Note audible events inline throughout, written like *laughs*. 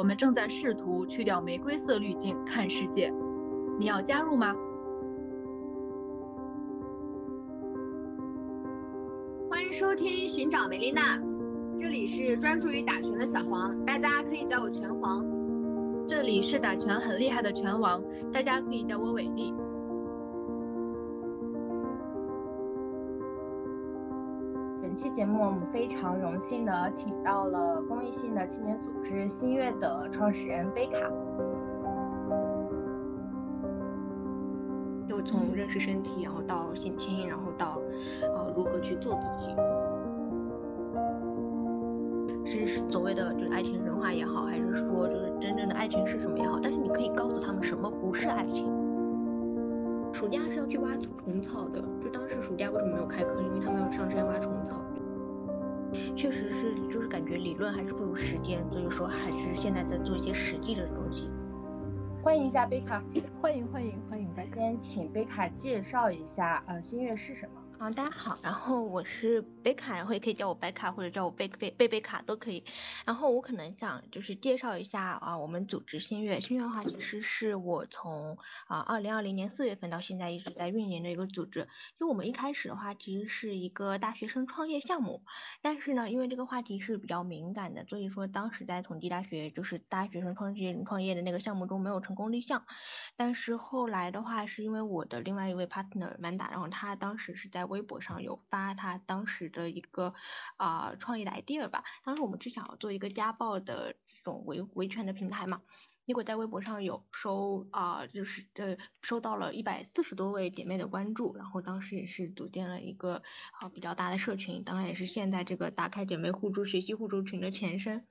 我们正在试图去掉玫瑰色滤镜看世界，你要加入吗？欢迎收听寻找梅丽娜，这里是专注于打拳的小黄，大家可以叫我拳皇。这里是打拳很厉害的拳王，大家可以叫我伟丽。期节目我们非常荣幸的请到了公益性的青年组织新月的创始人贝卡。就从认识身体，然后到性侵，然后到呃如何去做自己，是所谓的就是爱情神话也好，还是说就是真正的爱情是什么也好，但是你可以告诉他们什么不是爱情。暑假是要去挖虫草的，就当时暑假为什么没有开课？因为他们要上山挖虫草。确实是，就是感觉理论还是不如实践，所以说还是现在在做一些实际的东西。欢迎一下贝卡，欢迎欢迎欢迎贝卡。先请贝卡介绍一下，呃，新月是什么？啊，大家好，然后我是贝卡，然后也可以叫我白卡或者叫我贝贝贝贝卡都可以。然后我可能想就是介绍一下啊，我们组织新月，新月的话其实是我从啊二零二零年四月份到现在一直在运营的一个组织。就我们一开始的话其实是一个大学生创业项目，但是呢，因为这个话题是比较敏感的，所以说当时在同济大学就是大学生创业创业的那个项目中没有成功立项。但是后来的话，是因为我的另外一位 partner 曼达，然后他当时是在微博上有发他当时的一个啊创意的 idea 吧，当时我们就想要做一个家暴的这种维维权的平台嘛，结果在微博上有收啊就是呃收到了一百四十多位姐妹的关注，然后当时也是组建了一个啊比较大的社群，当然也是现在这个打开姐妹互助学习互助群的前身，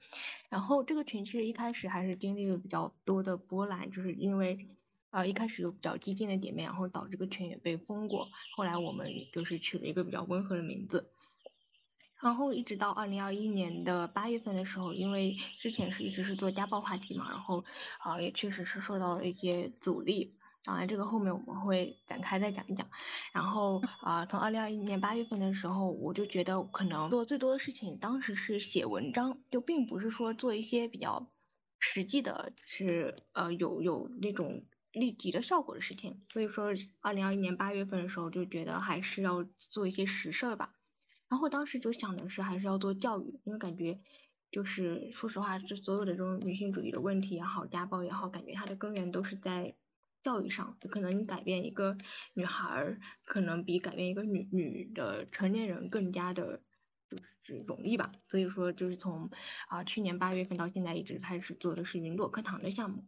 然后这个群其实一开始还是经历了比较多的波澜，就是因为。啊，一开始有比较激进的姐妹，然后导致这个群也被封过。后来我们就是取了一个比较温和的名字，然后一直到二零二一年的八月份的时候，因为之前是一直是做家暴话题嘛，然后啊也确实是受到了一些阻力。当然这个后面我们会展开再讲一讲。然后啊，从二零二一年八月份的时候，我就觉得可能做最多的事情，当时是写文章，就并不是说做一些比较实际的，是呃有有那种。立即的效果的事情，所以说二零二一年八月份的时候就觉得还是要做一些实事儿吧，然后当时就想的是还是要做教育，因为感觉就是说实话，这所有的这种女性主义的问题也好，家暴也好，感觉它的根源都是在教育上，就可能你改变一个女孩儿，可能比改变一个女女的成年人更加的就是容易吧，所以说就是从啊去年八月份到现在一直开始做的是云朵课堂的项目。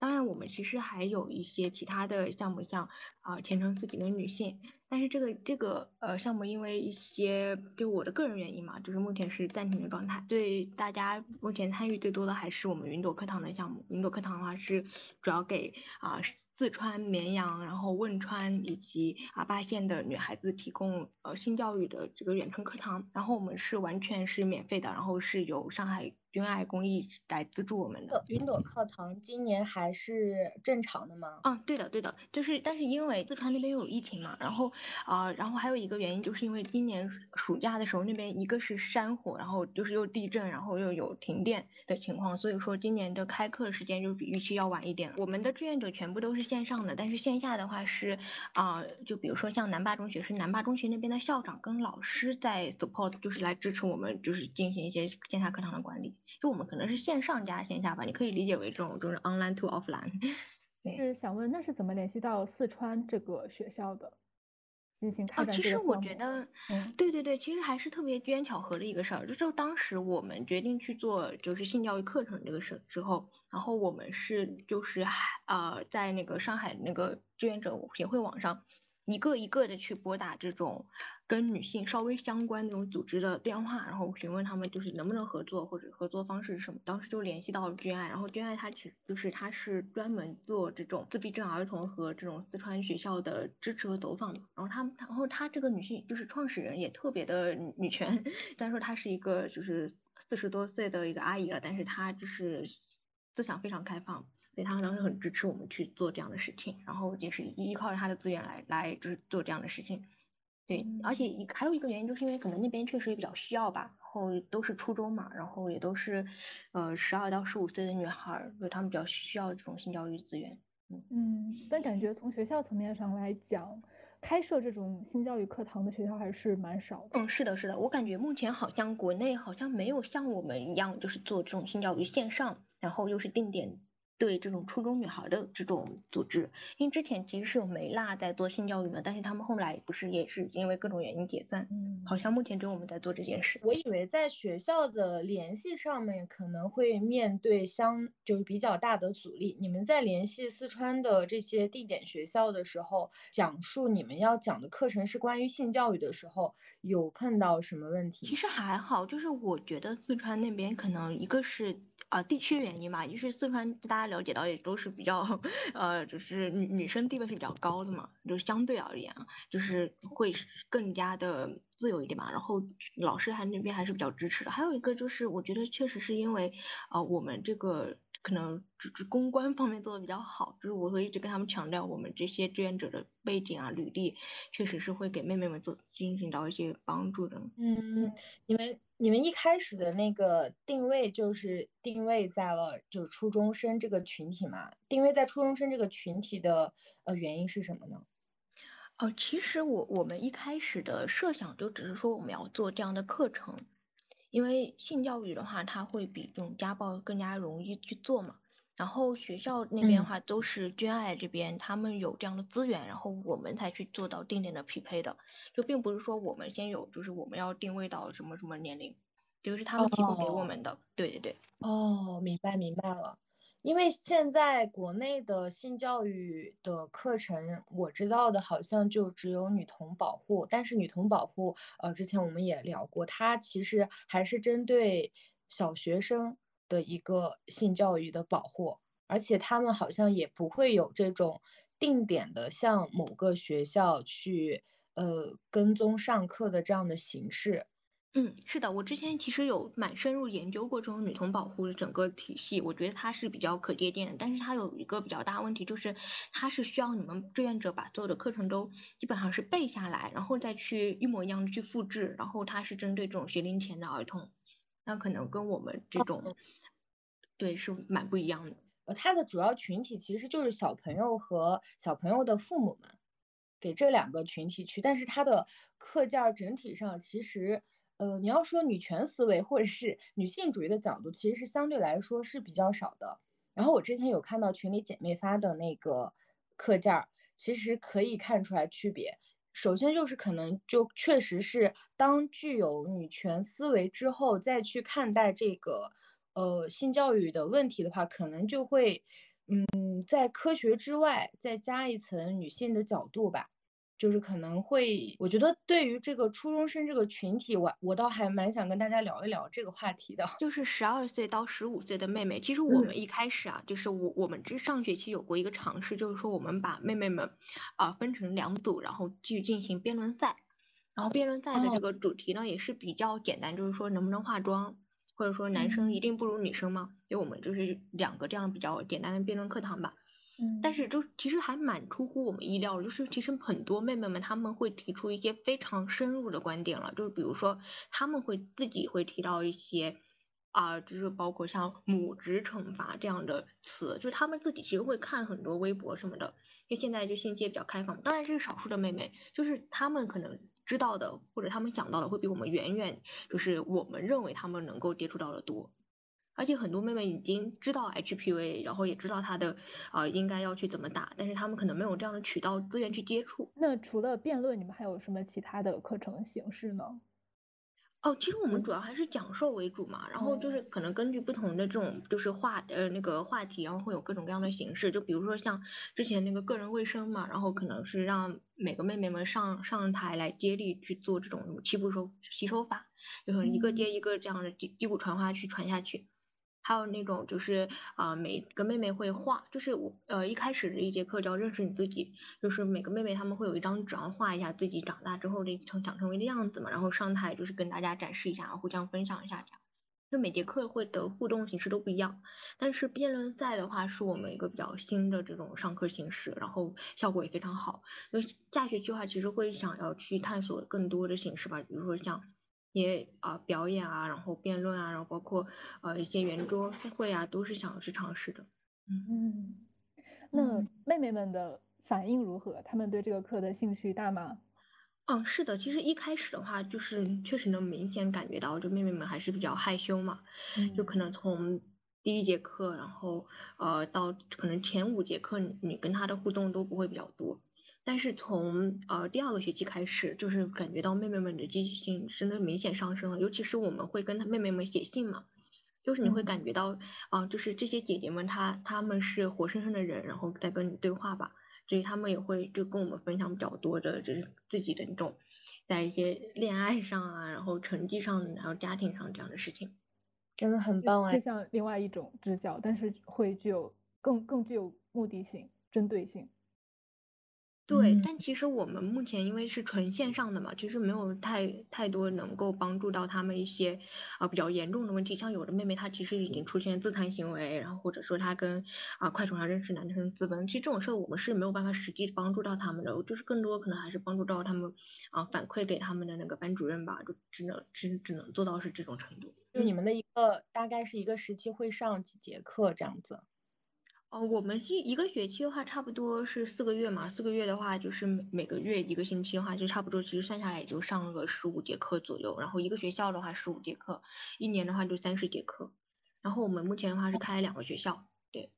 当然，我们其实还有一些其他的项目，像啊前程似锦的女性，但是这个这个呃项目因为一些就我的个人原因嘛，就是目前是暂停的状态。对大家目前参与最多的还是我们云朵课堂的项目。云朵课堂的话是主要给啊四川绵阳、然后汶川以及啊巴县的女孩子提供呃性教育的这个远程课堂，然后我们是完全是免费的，然后是由上海。君爱公益来资助我们的云朵课堂今年还是正常的吗？嗯，对的，对的，就是但是因为四川那边又有疫情嘛，然后啊，然后还有一个原因就是因为今年暑假的时候那边一个是山火，然后就是又地震，然后又有停电的情况，所以说今年的开课时间就比预期要晚一点。我们的志愿者全部都是线上的，但是线下的话是啊，就比如说像南坝中学是南坝中学那边的校长跟老师在 support，就是来支持我们，就是进行一些线下课堂的管理。就我们可能是线上加线下吧，你可以理解为这种就是 online to offline。是想问，那是怎么联系到四川这个学校的，进行开展这个其实我觉得，嗯，对对对，其实还是特别机缘巧合的一个事儿。就是当时我们决定去做就是性教育课程这个事之后，然后我们是就是还呃在那个上海那个志愿者协会网上。一个一个的去拨打这种跟女性稍微相关那种组织的电话，然后询问他们就是能不能合作或者合作方式是什么。当时就联系到了君爱，然后君爱他其实就是他是专门做这种自闭症儿童和这种四川学校的支持和走访的。然后他，然后他这个女性就是创始人也特别的女权，虽然说她是一个就是四十多岁的一个阿姨了，但是她就是思想非常开放。所以他当时很支持我们去做这样的事情，然后也是依靠着他的资源来来就是做这样的事情，对，而且一还有一个原因就是因为可能那边确实也比较需要吧，然后都是初中嘛，然后也都是呃十二到十五岁的女孩，所以他们比较需要这种性教育资源。嗯嗯，但感觉从学校层面上来讲。开设这种性教育课堂的学校还是蛮少的。嗯，是的，是的，我感觉目前好像国内好像没有像我们一样，就是做这种性教育线上，然后又是定点。对这种初中女孩的这种组织，因为之前其实是有梅娜在做性教育的，但是他们后来不是也是因为各种原因解散，嗯，好像目前只有我们在做这件事。我以为在学校的联系上面可能会面对相就是比较大的阻力。你们在联系四川的这些地点学校的时候，讲述你们要讲的课程是关于性教育的时候，有碰到什么问题？其实还好，就是我觉得四川那边可能一个是。啊，地区原因嘛，就是四川大家了解到也都是比较，呃，就是女女生地位是比较高的嘛，就相对而言，就是会更加的自由一点嘛。然后老师还那边还是比较支持的。还有一个就是，我觉得确实是因为，呃，我们这个可能只是公关方面做的比较好，就是我会一直跟他们强调，我们这些志愿者的背景啊、履历，确实是会给妹妹们做进行到一些帮助的。嗯，你们。你们一开始的那个定位就是定位在了就是初中生这个群体嘛？定位在初中生这个群体的呃原因是什么呢？哦，其实我我们一开始的设想就只是说我们要做这样的课程，因为性教育的话，它会比这种家暴更加容易去做嘛。然后学校那边的话都是捐爱这边，他们有这样的资源，然后我们才去做到定点的匹配的，就并不是说我们先有，就是我们要定位到什么什么年龄，这个是他们提供给我们的。对对对。哦，明白明白了。因为现在国内的性教育的课程，我知道的好像就只有女童保护，但是女童保护，呃，之前我们也聊过，它其实还是针对小学生。的一个性教育的保护，而且他们好像也不会有这种定点的向某个学校去呃跟踪上课的这样的形式。嗯，是的，我之前其实有蛮深入研究过这种女童保护的整个体系，我觉得它是比较可借鉴的。但是它有一个比较大问题，就是它是需要你们志愿者把所有的课程都基本上是背下来，然后再去一模一样的去复制。然后它是针对这种学龄前的儿童，那可能跟我们这种。对，是蛮不一样的。呃，它的主要群体其实就是小朋友和小朋友的父母们，给这两个群体去。但是它的课件整体上其实，呃，你要说女权思维或者是女性主义的角度，其实是相对来说是比较少的。然后我之前有看到群里姐妹发的那个课件儿，其实可以看出来区别。首先就是可能就确实是当具有女权思维之后，再去看待这个。呃，性教育的问题的话，可能就会，嗯，在科学之外再加一层女性的角度吧，就是可能会，我觉得对于这个初中生这个群体，我我倒还蛮想跟大家聊一聊这个话题的。*laughs* 就是十二岁到十五岁的妹妹，其实我们一开始啊，就是我我们这上学期有过一个尝试，就是说我们把妹妹们啊分成两组，然后去进行辩论赛，然后辩论赛的这个主题呢也是比较简单，就是说能不能化妆。或者说男生一定不如女生吗？就我们就是两个这样比较简单的辩论课堂吧。嗯，但是就其实还蛮出乎我们意料的，就是其实很多妹妹们她们会提出一些非常深入的观点了，就是比如说他们会自己会提到一些啊，就是包括像母职惩罚这样的词，就是他们自己其实会看很多微博什么的，因为现在就信息也比较开放，当然这是少数的妹妹，就是他们可能。知道的或者他们想到的会比我们远远，就是我们认为他们能够接触到的多，而且很多妹妹已经知道 HPV，然后也知道它的啊应该要去怎么打，但是她们可能没有这样的渠道资源去接触。那除了辩论，你们还有什么其他的课程形式呢？哦，其实我们主要还是讲授为主嘛，然后就是可能根据不同的这种就是话呃那个话题，然后会有各种各样的形式，就比如说像之前那个个人卫生嘛，然后可能是让每个妹妹们上上台来接力去做这种七步手洗手法，就是一个接一个这样的击击鼓传花去传下去。还有那种就是啊，每个妹妹会画，就是我呃一开始的一节课叫认识你自己，就是每个妹妹她们会有一张纸，然后画一下自己长大之后的成想成为的样子嘛，然后上台就是跟大家展示一下，互相分享一下这样。就每节课会的互动形式都不一样，但是辩论赛的话是我们一个比较新的这种上课形式，然后效果也非常好。就下学期的话，其实会想要去探索更多的形式吧，比如说像。也啊表演啊，然后辩论啊，然后包括呃一些圆桌赛会啊，都是想去尝试的。嗯，那妹妹们的反应如何？她们对这个课的兴趣大吗？嗯，是的，其实一开始的话，就是确实能明显感觉到，就妹妹们还是比较害羞嘛，就可能从第一节课，然后呃到可能前五节课，你跟她的互动都不会比较多。但是从呃第二个学期开始，就是感觉到妹妹们的积极性真的明显上升了，尤其是我们会跟她妹妹们写信嘛，就是你会感觉到啊，就是这些姐姐们她她们是活生生的人，然后在跟你对话吧，所以她们也会就跟我们分享比较多的，就是自己的那种在一些恋爱上啊，然后成绩上，然后家庭上这样的事情，真的很棒哎，就像另外一种支教，但是会具有更更具有目的性、针对性。对，但其实我们目前因为是纯线上的嘛，其实没有太太多能够帮助到他们一些啊比较严重的问题。像有的妹妹她其实已经出现自残行为，然后或者说她跟啊快手上认识男生自温，其实这种事儿我们是没有办法实际帮助到他们的，就是更多可能还是帮助到他们啊反馈给他们的那个班主任吧，就只能只只能做到是这种程度。就你们的一个大概是一个时期会上几节课这样子？哦，我们一一个学期的话，差不多是四个月嘛。四个月的话，就是每个月一个星期的话，就差不多，其实算下来也就上个十五节课左右。然后一个学校的话，十五节课，一年的话就三十节课。然后我们目前的话是开两个学校，对。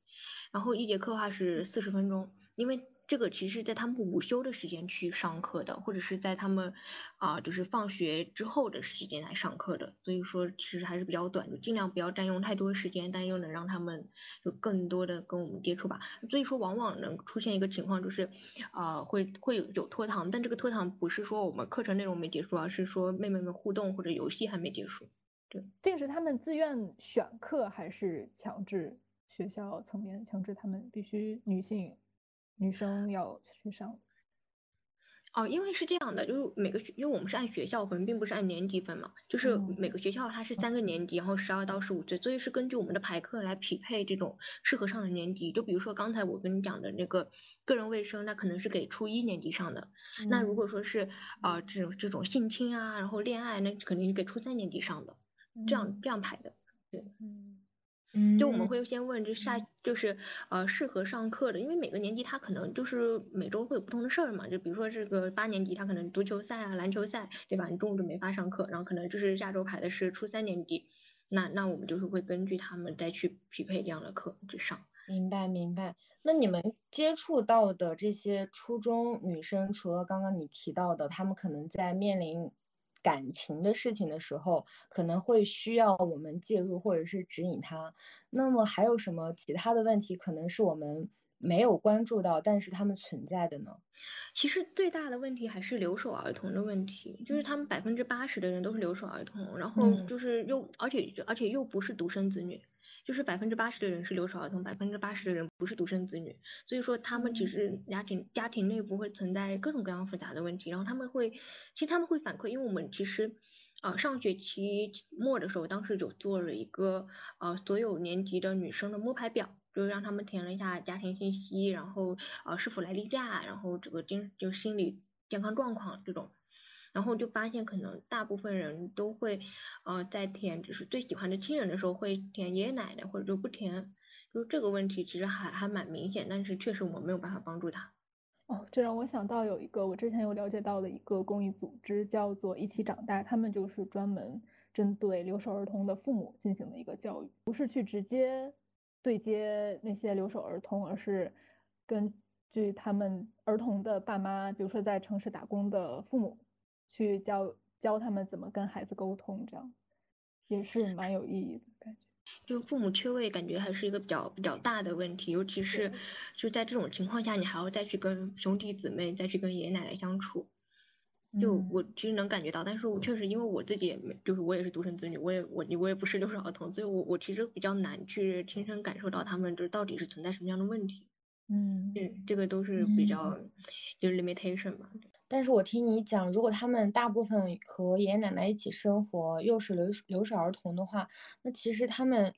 然后一节课的话是四十分钟，因为。这个其实在他们午休的时间去上课的，或者是在他们啊，就是放学之后的时间来上课的，所以说其实还是比较短，就尽量不要占用太多时间，但又能让他们有更多的跟我们接触吧。所以说往往能出现一个情况就是，啊，会会有有拖堂，但这个拖堂不是说我们课程内容没结束，而是说妹妹们互动或者游戏还没结束。对，这个是他们自愿选课还是强制学校层面强制他们必须女性？女生要去上，哦，因为是这样的，就是每个学，因为我们是按学校分，并不是按年级分嘛，就是每个学校它是三个年级，然后十二到十五岁，所以是根据我们的排课来匹配这种适合上的年级。就比如说刚才我跟你讲的那个个人卫生，那可能是给初一年级上的。那如果说是啊这种这种性侵啊，然后恋爱，那肯定是给初三年级上的，这样这样排的，对。就我们会先问，就下就是呃适合上课的，因为每个年级他可能就是每周会有不同的事儿嘛，就比如说这个八年级他可能足球赛啊、篮球赛，对吧？你中午就没法上课，然后可能就是下周排的是初三年级，那那我们就是会根据他们再去匹配这样的课去上。明白明白。那你们接触到的这些初中女生，除了刚刚你提到的，她们可能在面临。感情的事情的时候，可能会需要我们介入或者是指引他。那么还有什么其他的问题，可能是我们没有关注到，但是他们存在的呢？其实最大的问题还是留守儿童的问题，就是他们百分之八十的人都是留守儿童，然后就是又而且而且又不是独生子女。就是百分之八十的人是留守儿童，百分之八十的人不是独生子女，所以说他们其实家庭家庭内部会存在各种各样复杂的问题，然后他们会，其实他们会反馈，因为我们其实，呃上学期末的时候，当时就做了一个呃所有年级的女生的摸排表，就让他们填了一下家庭信息，然后呃是否来例假，然后这个精就心理健康状况这种。然后就发现，可能大部分人都会，呃，在填就是最喜欢的亲人的时候，会填爷爷奶奶，或者就不填。就这个问题其实还还蛮明显，但是确实我们没有办法帮助他。哦，这让我想到有一个我之前有了解到的一个公益组织，叫做一起长大，他们就是专门针对留守儿童的父母进行的一个教育，不是去直接对接那些留守儿童，而是根据他们儿童的爸妈，比如说在城市打工的父母。去教教他们怎么跟孩子沟通，这样也是蛮有意义的感觉。就父母缺位，感觉还是一个比较比较大的问题，尤其是就在这种情况下，你还要再去跟兄弟姊妹，再去跟爷爷奶奶相处。就我其实能感觉到，但是我确实因为我自己也没，就是我也是独生子女，我也我我也不是留守儿童，所以我我其实比较难去亲身感受到他们就是到底是存在什么样的问题。嗯，这这个都是比较就是 limitation 嘛。但是我听你讲，如果他们大部分和爷爷奶奶一起生活，又是留留守儿童的话，那其实他们，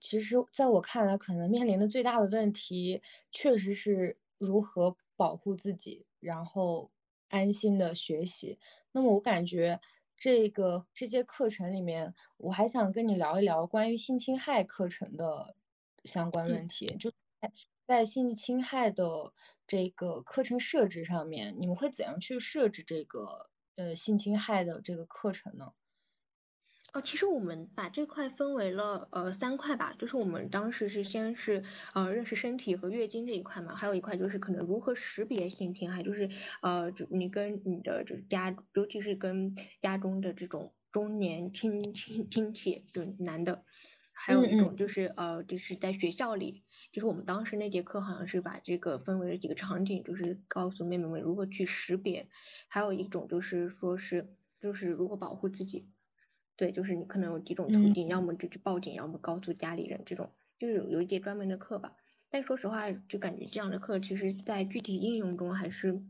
其实在我看来，可能面临的最大的问题，确实是如何保护自己，然后安心的学习。那么我感觉，这个这些课程里面，我还想跟你聊一聊关于性侵害课程的相关问题。就在在性侵害的这个课程设置上面，你们会怎样去设置这个呃性侵害的这个课程呢？哦，其实我们把这块分为了呃三块吧，就是我们当时是先是呃认识身体和月经这一块嘛，还有一块就是可能如何识别性侵害，就是呃就你跟你的就是家，尤其是跟家中的这种中年亲亲亲戚，就男的，还有一种就是呃就是在学校里，就是我们当时那节课好像是把这个分为了几个场景，就是告诉妹妹们如何去识别，还有一种就是说是就是如何保护自己。对，就是你可能有几种途径，要么就去报警，要么告诉家里人，这种就是有有一节专门的课吧。但说实话，就感觉这样的课其实在具体应用中还是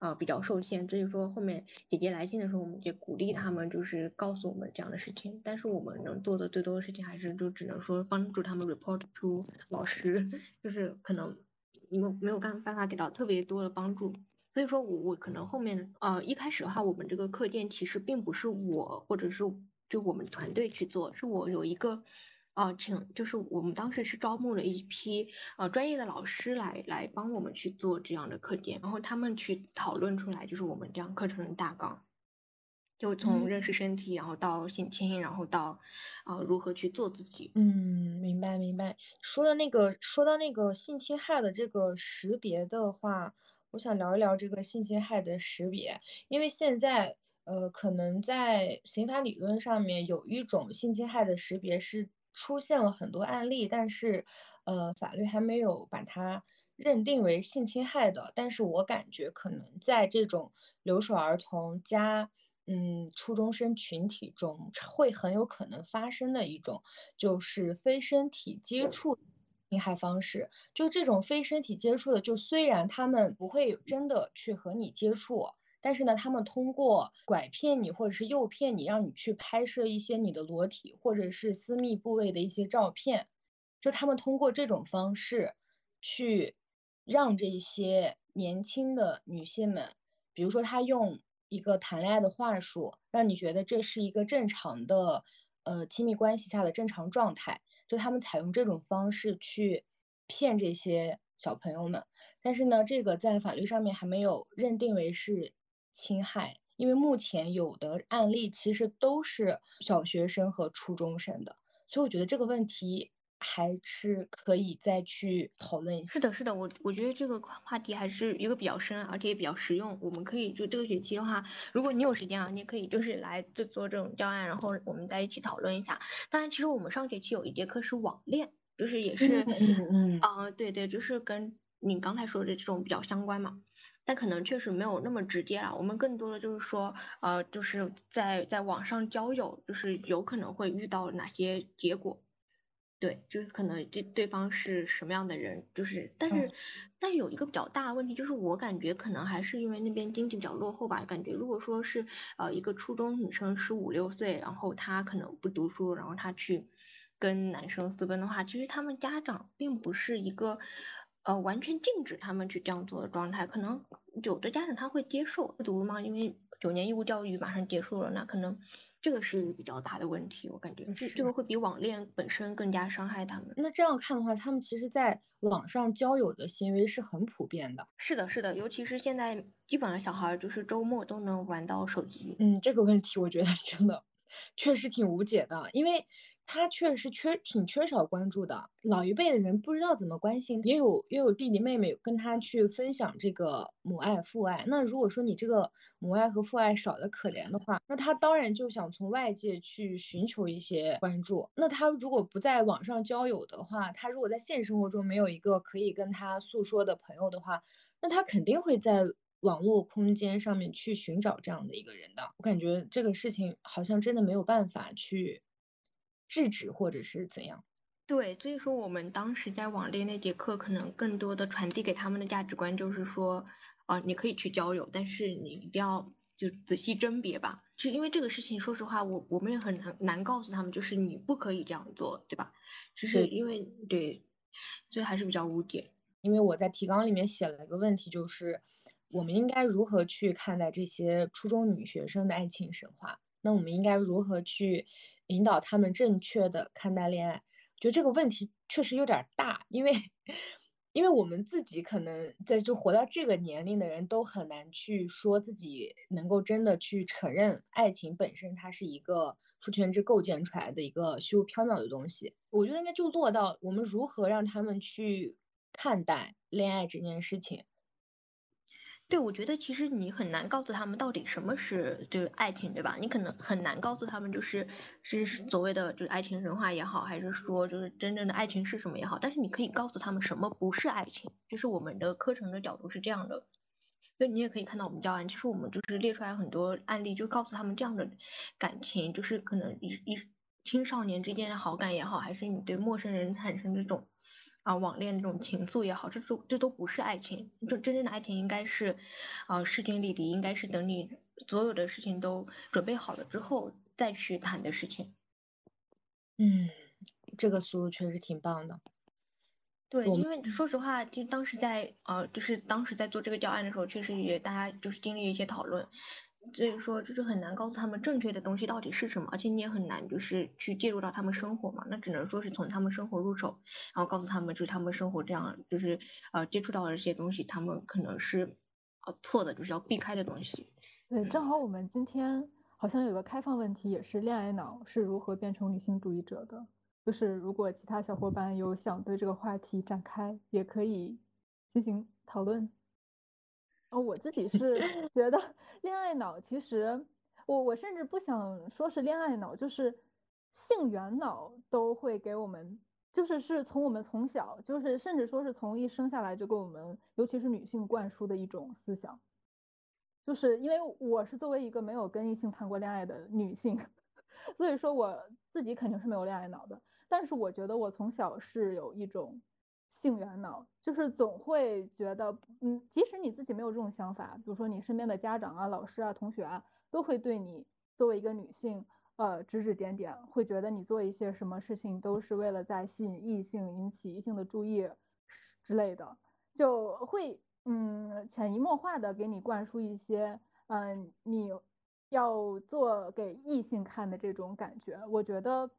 啊比较受限。所以说后面姐姐来信的时候，我们也鼓励他们，就是告诉我们这样的事情。但是我们能做的最多的事情，还是就只能说帮助他们 report to 老师，*laughs* 就是可能没有没有办办法给到特别多的帮助。所以说我我可能后面呃一开始的话，我们这个课件其实并不是我或者是。就我们团队去做，是我有一个，啊，请就是我们当时是招募了一批呃专业的老师来来帮我们去做这样的课件，然后他们去讨论出来就是我们这样课程的大纲，就从认识身体，然后到性侵，然后到啊如何去做自己。嗯，明白明白。说的那个说到那个性侵害的这个识别的话，我想聊一聊这个性侵害的识别，因为现在。呃，可能在刑法理论上面有一种性侵害的识别是出现了很多案例，但是呃，法律还没有把它认定为性侵害的。但是我感觉可能在这种留守儿童加嗯初中生群体中，会很有可能发生的一种就是非身体接触侵害方式。就这种非身体接触的，就虽然他们不会真的去和你接触。但是呢，他们通过拐骗你或者是诱骗你，让你去拍摄一些你的裸体或者是私密部位的一些照片，就他们通过这种方式去让这些年轻的女性们，比如说他用一个谈恋爱的话术，让你觉得这是一个正常的呃亲密关系下的正常状态，就他们采用这种方式去骗这些小朋友们。但是呢，这个在法律上面还没有认定为是。侵害，因为目前有的案例其实都是小学生和初中生的，所以我觉得这个问题还是可以再去讨论一下。是的，是的，我我觉得这个话题还是一个比较深，而且也比较实用。我们可以就这个学期的话，如果你有时间啊，你可以就是来就做这种教案，然后我们再一起讨论一下。当然，其实我们上学期有一节课是网恋，就是也是，嗯嗯，啊，对对，就是跟你刚才说的这种比较相关嘛。但可能确实没有那么直接了，我们更多的就是说，呃，就是在在网上交友，就是有可能会遇到哪些结果，对，就是可能这对方是什么样的人，就是，但是，但有一个比较大的问题，就是我感觉可能还是因为那边经济比较落后吧，感觉如果说是呃一个初中女生十五六岁，然后她可能不读书，然后她去跟男生私奔的话，其实他们家长并不是一个。呃，完全禁止他们去这样做的状态，可能有的家长他会接受不读嘛？因为九年义务教育马上结束了，那可能这个是比较大的问题，我感觉这这个会比网恋本身更加伤害他们。那这样看的话，他们其实在网上交友的行为是很普遍的。是的，是的，尤其是现在基本上小孩就是周末都能玩到手机。嗯，这个问题我觉得真的确实挺无解的，因为。他确实缺挺缺少关注的，老一辈的人不知道怎么关心，也有也有弟弟妹妹跟他去分享这个母爱父爱。那如果说你这个母爱和父爱少的可怜的话，那他当然就想从外界去寻求一些关注。那他如果不在网上交友的话，他如果在现实生活中没有一个可以跟他诉说的朋友的话，那他肯定会在网络空间上面去寻找这样的一个人的。我感觉这个事情好像真的没有办法去。制止或者是怎样？对，所以说我们当时在网恋那节课，可能更多的传递给他们的价值观就是说，啊，你可以去交友，但是你一定要就仔细甄别吧。就因为这个事情，说实话，我我们也很难难告诉他们，就是你不可以这样做，对吧？就是因为对，所以还是比较污点。因为我在提纲里面写了一个问题，就是我们应该如何去看待这些初中女学生的爱情神话？那我们应该如何去引导他们正确的看待恋爱？觉得这个问题确实有点大，因为因为我们自己可能在就活到这个年龄的人都很难去说自己能够真的去承认爱情本身它是一个父权制构建出来的一个虚无缥缈的东西。我觉得应该就落到我们如何让他们去看待恋爱这件事情。对，我觉得其实你很难告诉他们到底什么是就是爱情，对吧？你可能很难告诉他们就是是所谓的就是爱情神话也好，还是说就是真正的爱情是什么也好。但是你可以告诉他们什么不是爱情，就是我们的课程的角度是这样的。所以你也可以看到我们教案，其实我们就是列出来很多案例，就告诉他们这样的感情，就是可能一一青少年之间的好感也好，还是你对陌生人产生这种。啊，网恋这种情愫也好，这都这都不是爱情。就真正的爱情应该是，啊，势均力敌，应该是等你所有的事情都准备好了之后再去谈的事情。嗯，这个思路确实挺棒的。对，因为说实话，就当时在呃，就是当时在做这个教案的时候，确实也大家就是经历一些讨论。所以说，就是很难告诉他们正确的东西到底是什么，而且你也很难就是去介入到他们生活嘛。那只能说是从他们生活入手，然后告诉他们，就是他们生活这样，就是呃接触到的这些东西，他们可能是呃错的，就是要避开的东西。对，正好我们今天好像有个开放问题，也是恋爱脑是如何变成女性主义者的。就是如果其他小伙伴有想对这个话题展开，也可以进行讨论。哦，我自己是觉得恋爱脑，其实我我甚至不想说是恋爱脑，就是性缘脑都会给我们，就是是从我们从小，就是甚至说是从一生下来就给我们，尤其是女性灌输的一种思想，就是因为我是作为一个没有跟异性谈过恋爱的女性，*laughs* 所以说我自己肯定是没有恋爱脑的，但是我觉得我从小是有一种。性缘脑就是总会觉得，嗯，即使你自己没有这种想法，比如说你身边的家长啊、老师啊、同学啊，都会对你作为一个女性，呃，指指点点，会觉得你做一些什么事情都是为了在吸引异性、引起异性的注意之类的，就会，嗯，潜移默化的给你灌输一些，嗯，你要做给异性看的这种感觉。我觉得。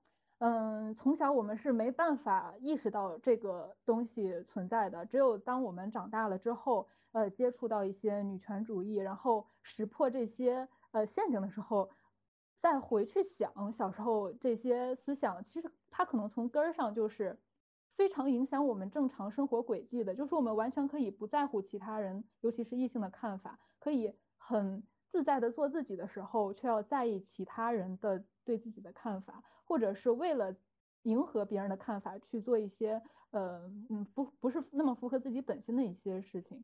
嗯，从小我们是没办法意识到这个东西存在的，只有当我们长大了之后，呃，接触到一些女权主义，然后识破这些呃陷阱的时候，再回去想小时候这些思想，其实它可能从根儿上就是非常影响我们正常生活轨迹的，就是我们完全可以不在乎其他人，尤其是异性的看法，可以很自在的做自己的时候，却要在意其他人的对自己的看法。或者是为了迎合别人的看法去做一些呃嗯不不是那么符合自己本心的一些事情，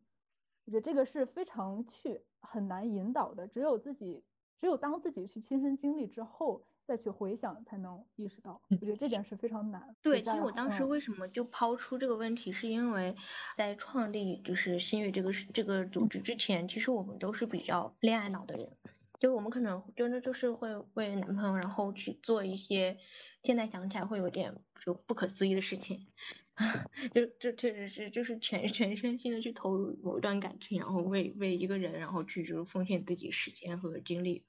我觉得这个是非常去很难引导的，只有自己只有当自己去亲身经历之后再去回想才能意识到，我觉得这点是非常难。对，其实我当时为什么就抛出这个问题，是因为在创立就是新月这个这个组织之前，其实我们都是比较恋爱脑的人。就我们可能真的就是会为男朋友，然后去做一些现在想起来会有点就不可思议的事情，*laughs* 就就确实是就是全全身心的去投入某一段感情，然后为为一个人，然后去就是奉献自己时间和精力。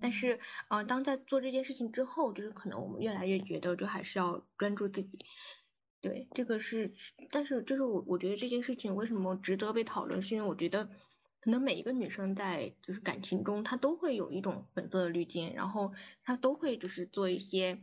但是，呃，当在做这件事情之后，就是可能我们越来越觉得，就还是要专注自己。对，这个是，但是就是我我觉得这件事情为什么值得被讨论，是因为我觉得。可能每一个女生在就是感情中，她都会有一种粉色的滤镜，然后她都会就是做一些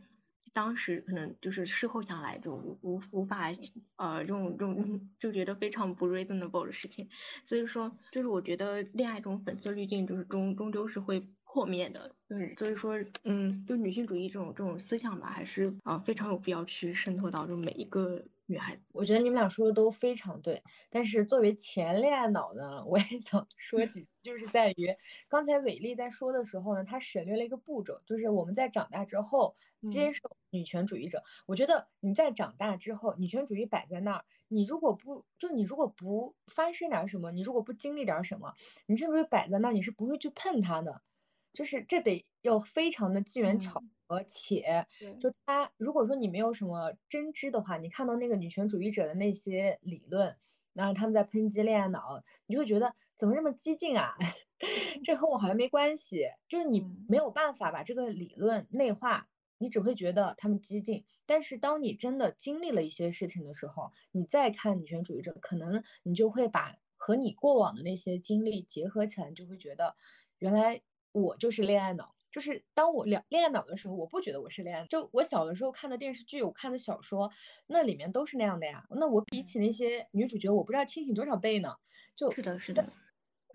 当时可能就是事后想来就无无无法呃用用就觉得非常不 reasonable 的事情，所以说就是我觉得恋爱中粉色滤镜就是终终究是会破灭的，就是所以说嗯，就女性主义这种这种思想吧，还是啊非常有必要去渗透到就每一个。女孩子，我觉得你们俩说的都非常对，但是作为前恋爱脑呢，我也想 *laughs* 说几，就是在于刚才伟丽在说的时候呢，她省略了一个步骤，就是我们在长大之后接受女权主义者。我觉得你在长大之后，女权主义摆在那儿，你如果不就你如果不发生点什么，你如果不经历点什么，女权主义摆在那儿，你是不会去碰它的，就是这得要非常的机缘巧。合且，就他如果说你没有什么真知的话，你看到那个女权主义者的那些理论，然后他们在抨击恋爱脑，你就会觉得怎么这么激进啊？*laughs* 这和我好像没关系，就是你没有办法把这个理论内化，你只会觉得他们激进。但是当你真的经历了一些事情的时候，你再看女权主义者，可能你就会把和你过往的那些经历结合起来，你就会觉得原来我就是恋爱脑。就是当我恋恋爱脑的时候，我不觉得我是恋爱。就我小的时候看的电视剧，我看的小说，那里面都是那样的呀。那我比起那些女主角，我不知道清醒多少倍呢。就是的，是的。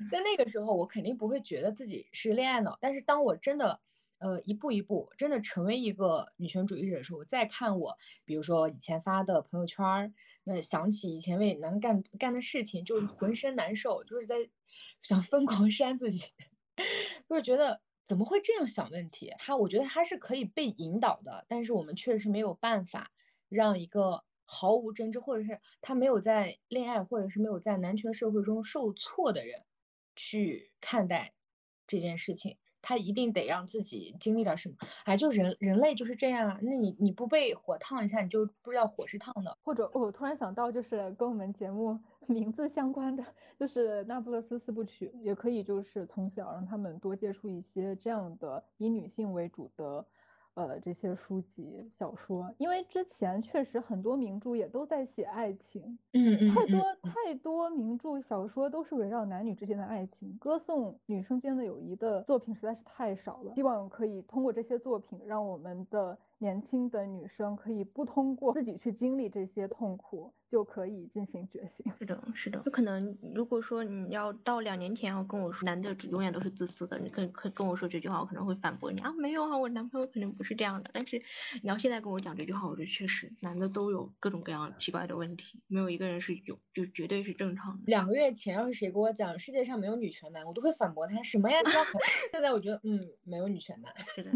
在那个时候，我肯定不会觉得自己是恋爱脑。但是当我真的，呃，一步一步真的成为一个女权主义者的时候，我再看我，比如说以前发的朋友圈，那想起以前为男人干干的事情，就是浑身难受，就是在想疯狂 *laughs* 扇自己，就是觉得。怎么会这样想问题？他我觉得他是可以被引导的，但是我们确实没有办法让一个毫无真知，或者是他没有在恋爱，或者是没有在男权社会中受挫的人去看待这件事情。他一定得让自己经历点什么，哎，就人人类就是这样啊。那你你不被火烫一下，你就不知道火是烫的。或者我突然想到，就是跟我们节目 *laughs* 名字相关的，就是《那不勒斯四部曲》，也可以就是从小让他们多接触一些这样的以女性为主的。呃，这些书籍、小说，因为之前确实很多名著也都在写爱情，嗯嗯，太多太多名著小说都是围绕男女之间的爱情，歌颂女生间的友谊的作品实在是太少了。希望可以通过这些作品，让我们的。年轻的女生可以不通过自己去经历这些痛苦，就可以进行觉醒。是的，是的。就可能如果说你要到两年前要跟我说男的永远都是自私的，你可可跟我说这句话，我可能会反驳你啊，没有啊，我男朋友肯定不是这样的。但是你要现在跟我讲这句话，我觉得确实男的都有各种各样奇怪的问题，没有一个人是有就绝对是正常的。两个月前要是谁跟我讲世界上没有女权男，我都会反驳他什么呀？现在我觉得嗯，没有女权男。是的。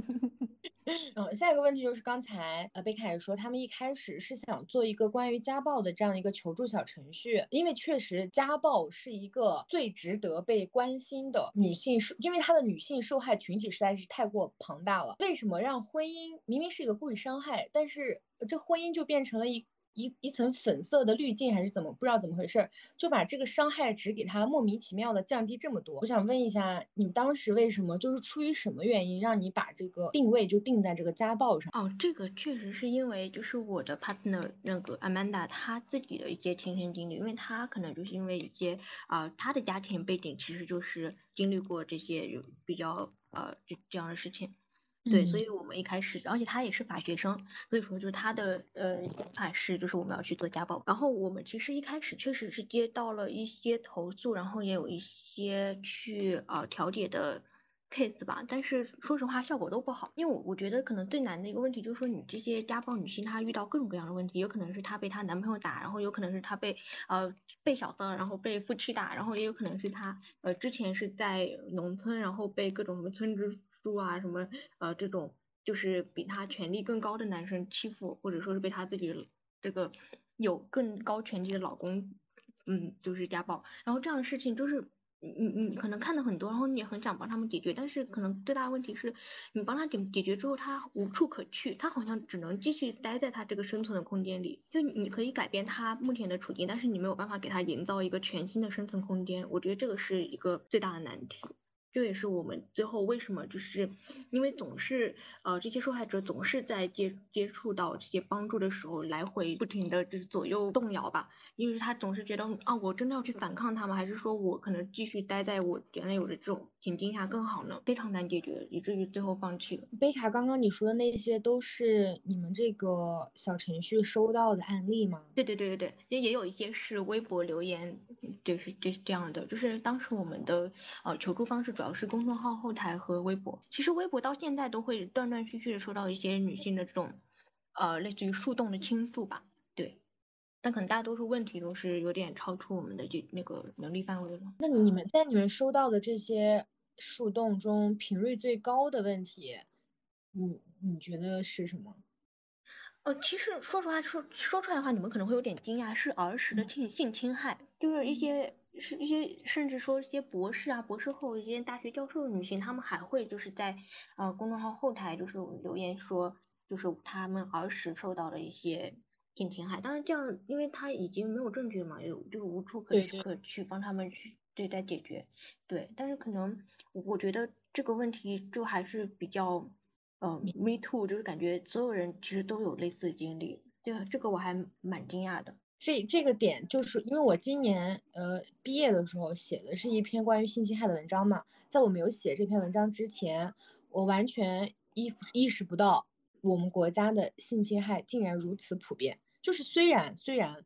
嗯，下一个问题就是刚才呃贝卡也说，他们一开始是想做一个关于家暴的这样一个求助小程序，因为确实家暴是一个最值得被关心的女性受，因为她的女性受害群体实在是太过庞大了。为什么让婚姻明明是一个故意伤害，但是这婚姻就变成了一？一一层粉色的滤镜还是怎么不知道怎么回事，就把这个伤害值给它莫名其妙的降低这么多。我想问一下，你当时为什么就是出于什么原因让你把这个定位就定在这个家暴上？哦，这个确实是因为就是我的 partner 那个 Amanda 她自己的一些亲身经历，因为她可能就是因为一些啊她的家庭背景其实就是经历过这些有比较呃这这样的事情。对，所以我们一开始，而且他也是法学生，所以说就是他的呃想法是，就是我们要去做家暴。然后我们其实一开始确实是接到了一些投诉，然后也有一些去啊调解的 case 吧，但是说实话效果都不好，因为我我觉得可能最难的一个问题就是说，你这些家暴女性她遇到各种各样的问题，有可能是她被她男朋友打，然后有可能是她被呃被小三，然后被夫妻打，然后也有可能是她呃之前是在农村，然后被各种什么村支。书啊，什么呃，这种就是比他权力更高的男生欺负，或者说是被他自己这个有更高权力的老公，嗯，就是家暴。然后这样的事情就是你你你可能看的很多，然后你也很想帮他们解决，但是可能最大的问题是你帮他解解决之后，他无处可去，他好像只能继续待在他这个生存的空间里。就你可以改变他目前的处境，但是你没有办法给他营造一个全新的生存空间。我觉得这个是一个最大的难题。这也是我们最后为什么就是因为总是呃这些受害者总是在接接触到这些帮助的时候来回不停的就是左右动摇吧，因为他总是觉得啊我真的要去反抗他吗？还是说我可能继续待在我原来有的这种情境下更好呢？非常难解决，以至于最后放弃了。贝卡，刚刚你说的那些都是你们这个小程序收到的案例吗？对对对对对，也也有一些是微博留言，就是就是这样的，就是当时我们的呃求助方式主。主要是公众号后台和微博，其实微博到现在都会断断续续的收到一些女性的这种，呃，类似于树洞的倾诉吧，对，但可能大多数问题都是有点超出我们的这那个能力范围了。那你们在你们收到的这些树洞中，频率最高的问题，你你觉得是什么？呃，其实说实话，说说出来的话，你们可能会有点惊讶，是儿时的性性侵害，就是一些。是一些甚至说一些博士啊、博士后、一些大学教授的女性，她们还会就是在呃公众号后台就是留言说，就是她们儿时受到的一些性侵害。当然这样，因为她已经没有证据嘛，有就是无处可对对可去帮他们去对待解决。对，但是可能我我觉得这个问题就还是比较呃 me too，就是感觉所有人其实都有类似的经历，这这个我还蛮惊讶的。这这个点就是因为我今年呃毕业的时候写的是一篇关于性侵害的文章嘛，在我没有写这篇文章之前，我完全意意识不到我们国家的性侵害竟然如此普遍。就是虽然虽然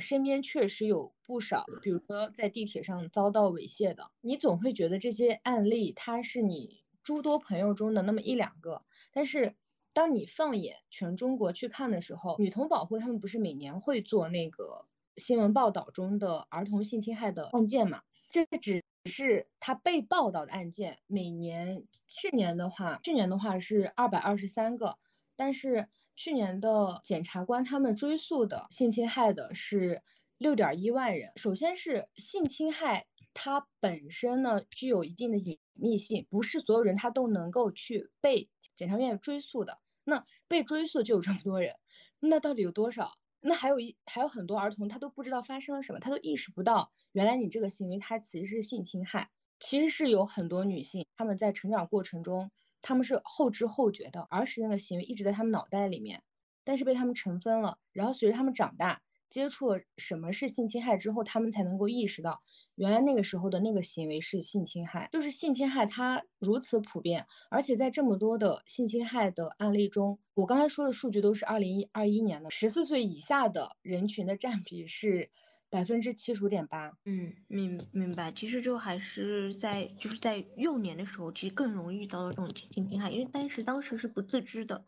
身边确实有不少，比如说在地铁上遭到猥亵的，你总会觉得这些案例它是你诸多朋友中的那么一两个，但是。当你放眼全中国去看的时候，女童保护他们不是每年会做那个新闻报道中的儿童性侵害的案件嘛？这只是他被报道的案件，每年去年的话，去年的话是二百二十三个，但是去年的检察官他们追诉的性侵害的是六点一万人。首先是性侵害。它本身呢具有一定的隐秘性，不是所有人他都能够去被检察院追诉的。那被追溯就有这么多人，那到底有多少？那还有一还有很多儿童他都不知道发生了什么，他都意识不到原来你这个行为它其实是性侵害。其实是有很多女性她们在成长过程中她们是后知后觉的，儿时那个行为一直在她们脑袋里面，但是被她们尘封了，然后随着她们长大。接触了什么是性侵害之后，他们才能够意识到，原来那个时候的那个行为是性侵害。就是性侵害它如此普遍，而且在这么多的性侵害的案例中，我刚才说的数据都是二零二一年的，十四岁以下的人群的占比是百分之七十五点八。嗯，明明白。其实就还是在就是在幼年的时候，其实更容易遇到这种性侵害，因为当时当时是不自知的，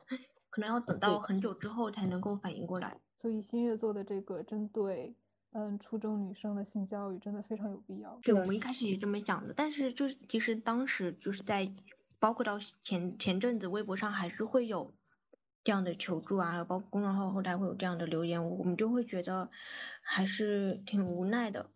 可能要等到很久之后才能够反应过来。所以新月做的这个针对嗯初中女生的性教育真的非常有必要。对，我们一开始也这么想的，但是就是其实当时就是在包括到前前阵子微博上还是会有这样的求助啊，包括公众号后台会有这样的留言，我们就会觉得还是挺无奈的，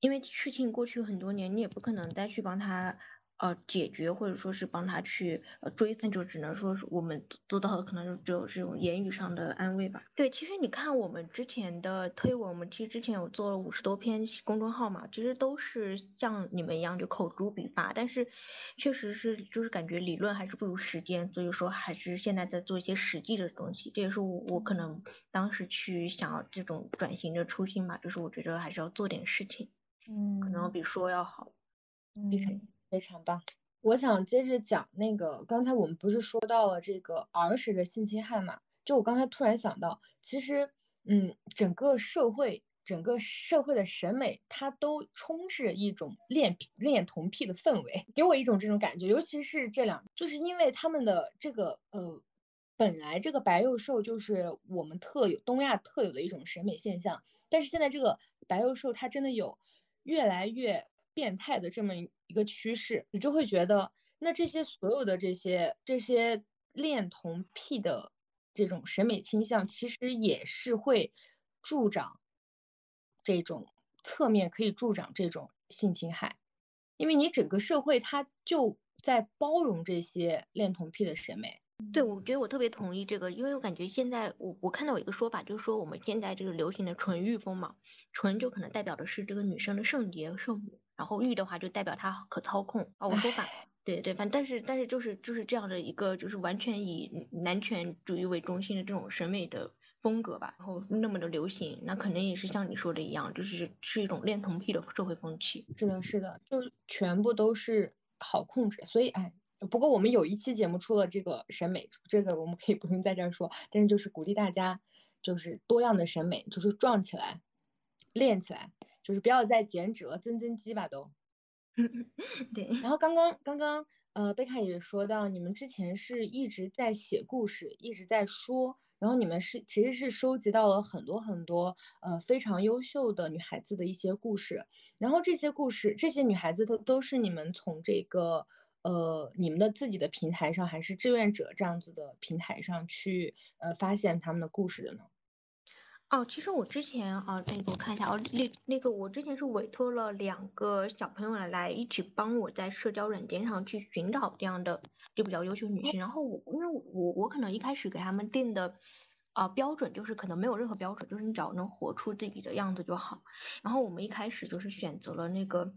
因为事情过去很多年，你也不可能再去帮他。呃，解决或者说是帮他去呃追，那就只能说是我们做到的，可能就只有这种言语上的安慰吧。对，其实你看我们之前的推文，我们其实之前有做了五十多篇公众号嘛，其实都是像你们一样就口诛笔伐，但是确实是就是感觉理论还是不如实践，所以说还是现在在做一些实际的东西，这也是我我可能当时去想要这种转型的初心吧，就是我觉得还是要做点事情，嗯，可能比说要好，嗯。非常棒，我想接着讲那个，刚才我们不是说到了这个儿时的性侵害嘛？就我刚才突然想到，其实，嗯，整个社会，整个社会的审美，它都充斥一种恋恋童癖的氛围，给我一种这种感觉。尤其是这两，就是因为他们的这个，呃，本来这个白幼瘦就是我们特有东亚特有的一种审美现象，但是现在这个白幼瘦它真的有越来越。变态的这么一个趋势，你就会觉得，那这些所有的这些这些恋童癖的这种审美倾向，其实也是会助长这种侧面可以助长这种性侵害，因为你整个社会它就在包容这些恋童癖的审美。对，我觉得我特别同意这个，因为我感觉现在我我看到有一个说法，就是说我们现在这个流行的纯欲风嘛，纯就可能代表的是这个女生的圣洁圣母。然后欲的话就代表它可操控啊，我说反，对对，反但是但是就是就是这样的一个就是完全以男权主义为中心的这种审美的风格吧，然后那么的流行，那肯定也是像你说的一样，就是是一种恋童癖的社会风气。是的，是的，就全部都是好控制，所以哎，不过我们有一期节目出了这个审美，这个我们可以不用在这儿说，但是就是鼓励大家就是多样的审美，就是撞起来，练起来。就是不要再减脂了，增增肌吧都。*laughs* 对。然后刚刚刚刚呃贝卡也说到，你们之前是一直在写故事，一直在说，然后你们是其实是收集到了很多很多呃非常优秀的女孩子的一些故事，然后这些故事这些女孩子都都是你们从这个呃你们的自己的平台上，还是志愿者这样子的平台上去呃发现他们的故事的呢？哦，其实我之前啊，那个我看一下哦，那那个我之前是委托了两个小朋友来一起帮我在社交软件上去寻找这样的就比较优秀女性，然后我因为我我可能一开始给他们定的啊标准，就是可能没有任何标准，就是你只要能活出自己的样子就好。然后我们一开始就是选择了那个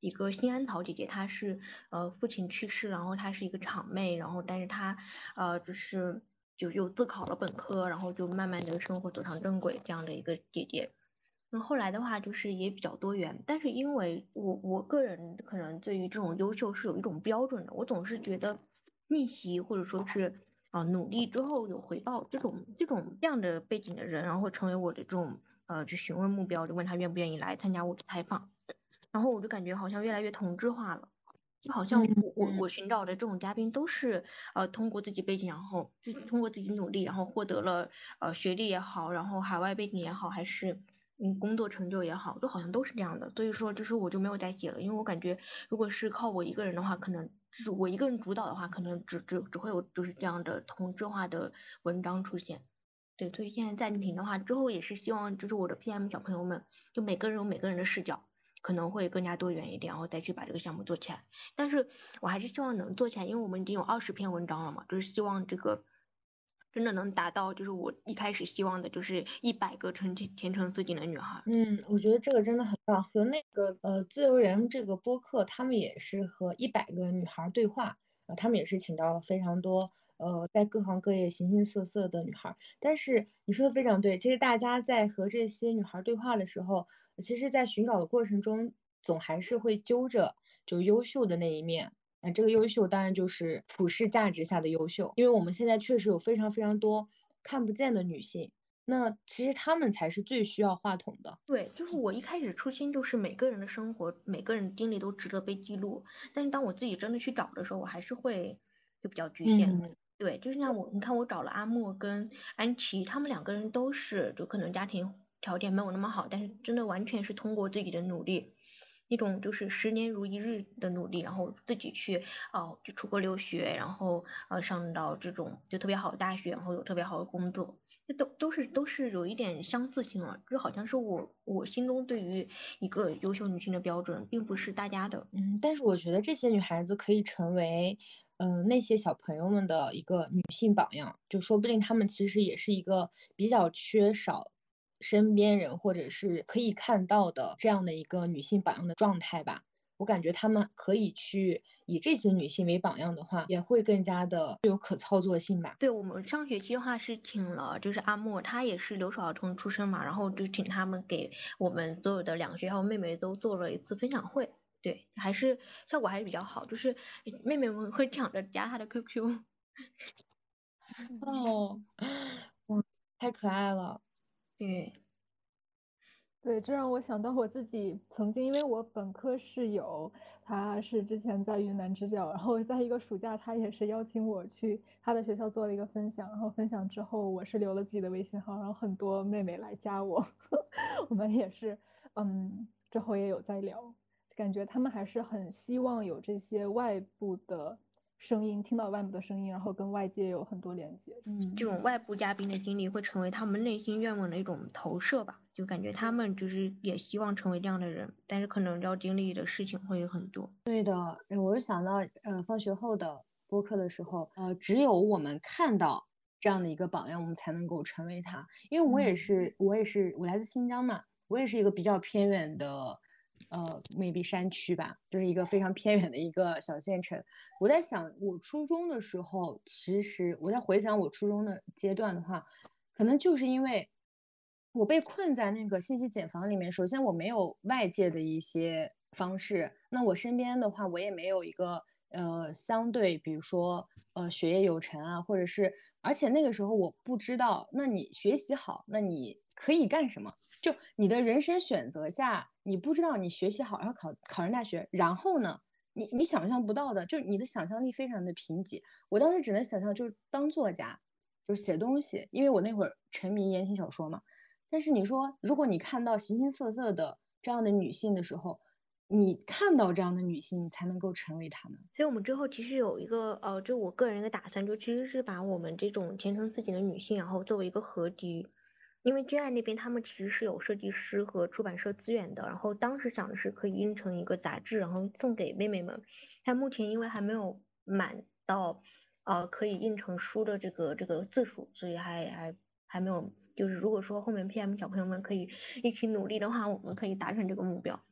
一个新安桃姐姐，她是呃父亲去世，然后她是一个厂妹，然后但是她呃就是就又自考了本科，然后就慢慢的生活走上正轨这样的一个姐姐。那后来的话就是也比较多元，但是因为我我个人可能对于这种优秀是有一种标准的，我总是觉得逆袭或者说是啊努力之后有回报这种这种这样的背景的人，然后会成为我的这种呃就询问目标，就问他愿不愿意来参加我的采访，然后我就感觉好像越来越同质化了，就好像我我我寻找的这种嘉宾都是呃通过自己背景，然后自通过自己努力，然后获得了呃学历也好，然后海外背景也好，还是。嗯，工作成就也好，都好像都是这样的，所以说就是我就没有再写了，因为我感觉如果是靠我一个人的话，可能就是我一个人主导的话，可能只只只会有就是这样的同质化的文章出现。对，所以现在暂停的话，之后也是希望就是我的 PM 小朋友们，就每个人有每个人的视角，可能会更加多元一点，然后再去把这个项目做起来。但是我还是希望能做起来，因为我们已经有二十篇文章了嘛，就是希望这个。真的能达到，就是我一开始希望的，就是一百个成天天成自己的女孩。嗯，我觉得这个真的很棒。和那个呃自由人这个播客，他们也是和一百个女孩对话，啊，他们也是请到了非常多呃在各行各业形形色色的女孩。但是你说的非常对，其实大家在和这些女孩对话的时候，其实，在寻找的过程中，总还是会揪着就优秀的那一面。那这个优秀当然就是普世价值下的优秀，因为我们现在确实有非常非常多看不见的女性，那其实他们才是最需要话筒的。对，就是我一开始初心就是每个人的生活，每个人经历都值得被记录，但是当我自己真的去找的时候，我还是会就比较局限。对，就是像我，你看我找了阿莫跟安琪，他们两个人都是就可能家庭条件没有那么好，但是真的完全是通过自己的努力。那种就是十年如一日的努力，然后自己去哦，就出国留学，然后呃上到这种就特别好的大学，然后有特别好的工作，这都都是都是有一点相似性了，就好像是我我心中对于一个优秀女性的标准，并不是大家的。嗯，但是我觉得这些女孩子可以成为嗯那些小朋友们的一个女性榜样，就说不定她们其实也是一个比较缺少。身边人或者是可以看到的这样的一个女性榜样的状态吧，我感觉他们可以去以这些女性为榜样的话，也会更加的有可操作性吧。对我们上学期的话是请了，就是阿莫，她也是留守儿童出身嘛，然后就请他们给我们所有的两个学校妹妹都做了一次分享会，对，还是效果还是比较好，就是妹妹们会抢着加她的 QQ。哦，哇，太可爱了。对，对，这让我想到我自己曾经，因为我本科室友他是之前在云南支教，然后在一个暑假，他也是邀请我去他的学校做了一个分享，然后分享之后，我是留了自己的微信号，然后很多妹妹来加我，*laughs* 我们也是，嗯，之后也有在聊，感觉他们还是很希望有这些外部的。声音听到外部的声音，然后跟外界有很多连接。嗯，这种外部嘉宾的经历会成为他们内心愿望的一种投射吧，就感觉他们就是也希望成为这样的人，但是可能要经历的事情会有很多。对的，我就想到，呃，放学后的播客的时候，呃，只有我们看到这样的一个榜样，我们才能够成为他。因为我也是，我也是，我来自新疆嘛，我也是一个比较偏远的。呃，maybe 山区吧，就是一个非常偏远的一个小县城。我在想，我初中的时候，其实我在回想我初中的阶段的话，可能就是因为我被困在那个信息茧房里面。首先，我没有外界的一些方式，那我身边的话，我也没有一个呃相对，比如说呃学业有成啊，或者是，而且那个时候我不知道，那你学习好，那你可以干什么？就你的人生选择下，你不知道你学习好，然后考考上大学，然后呢，你你想象不到的，就是你的想象力非常的贫瘠。我当时只能想象就是当作家，就是写东西，因为我那会儿沉迷言情小说嘛。但是你说，如果你看到形形色色的这样的女性的时候，你看到这样的女性，你才能够成为她们。所以我们之后其实有一个呃，就我个人的打算，就其实是把我们这种前程似锦的女性，然后作为一个合集。因为君爱那边他们其实是有设计师和出版社资源的，然后当时想的是可以印成一个杂志，然后送给妹妹们。但目前因为还没有满到，呃，可以印成书的这个这个字数，所以还还还没有，就是如果说后面 PM 小朋友们可以一起努力的话，我们可以达成这个目标。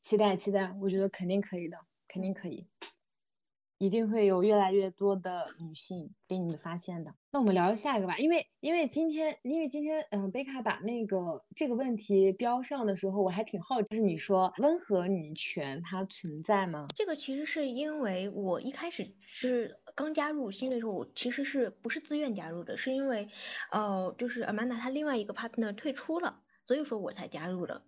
期待期待，我觉得肯定可以的，肯定可以。一定会有越来越多的女性给你们发现的。那我们聊下一个吧，因为因为今天因为今天嗯贝卡把那个这个问题标上的时候，我还挺好奇，就是你说温和女权它存在吗？这个其实是因为我一开始是刚加入新的时候，我其实是不是自愿加入的，是因为呃就是阿曼达她另外一个 partner 退出了，所以说我才加入的。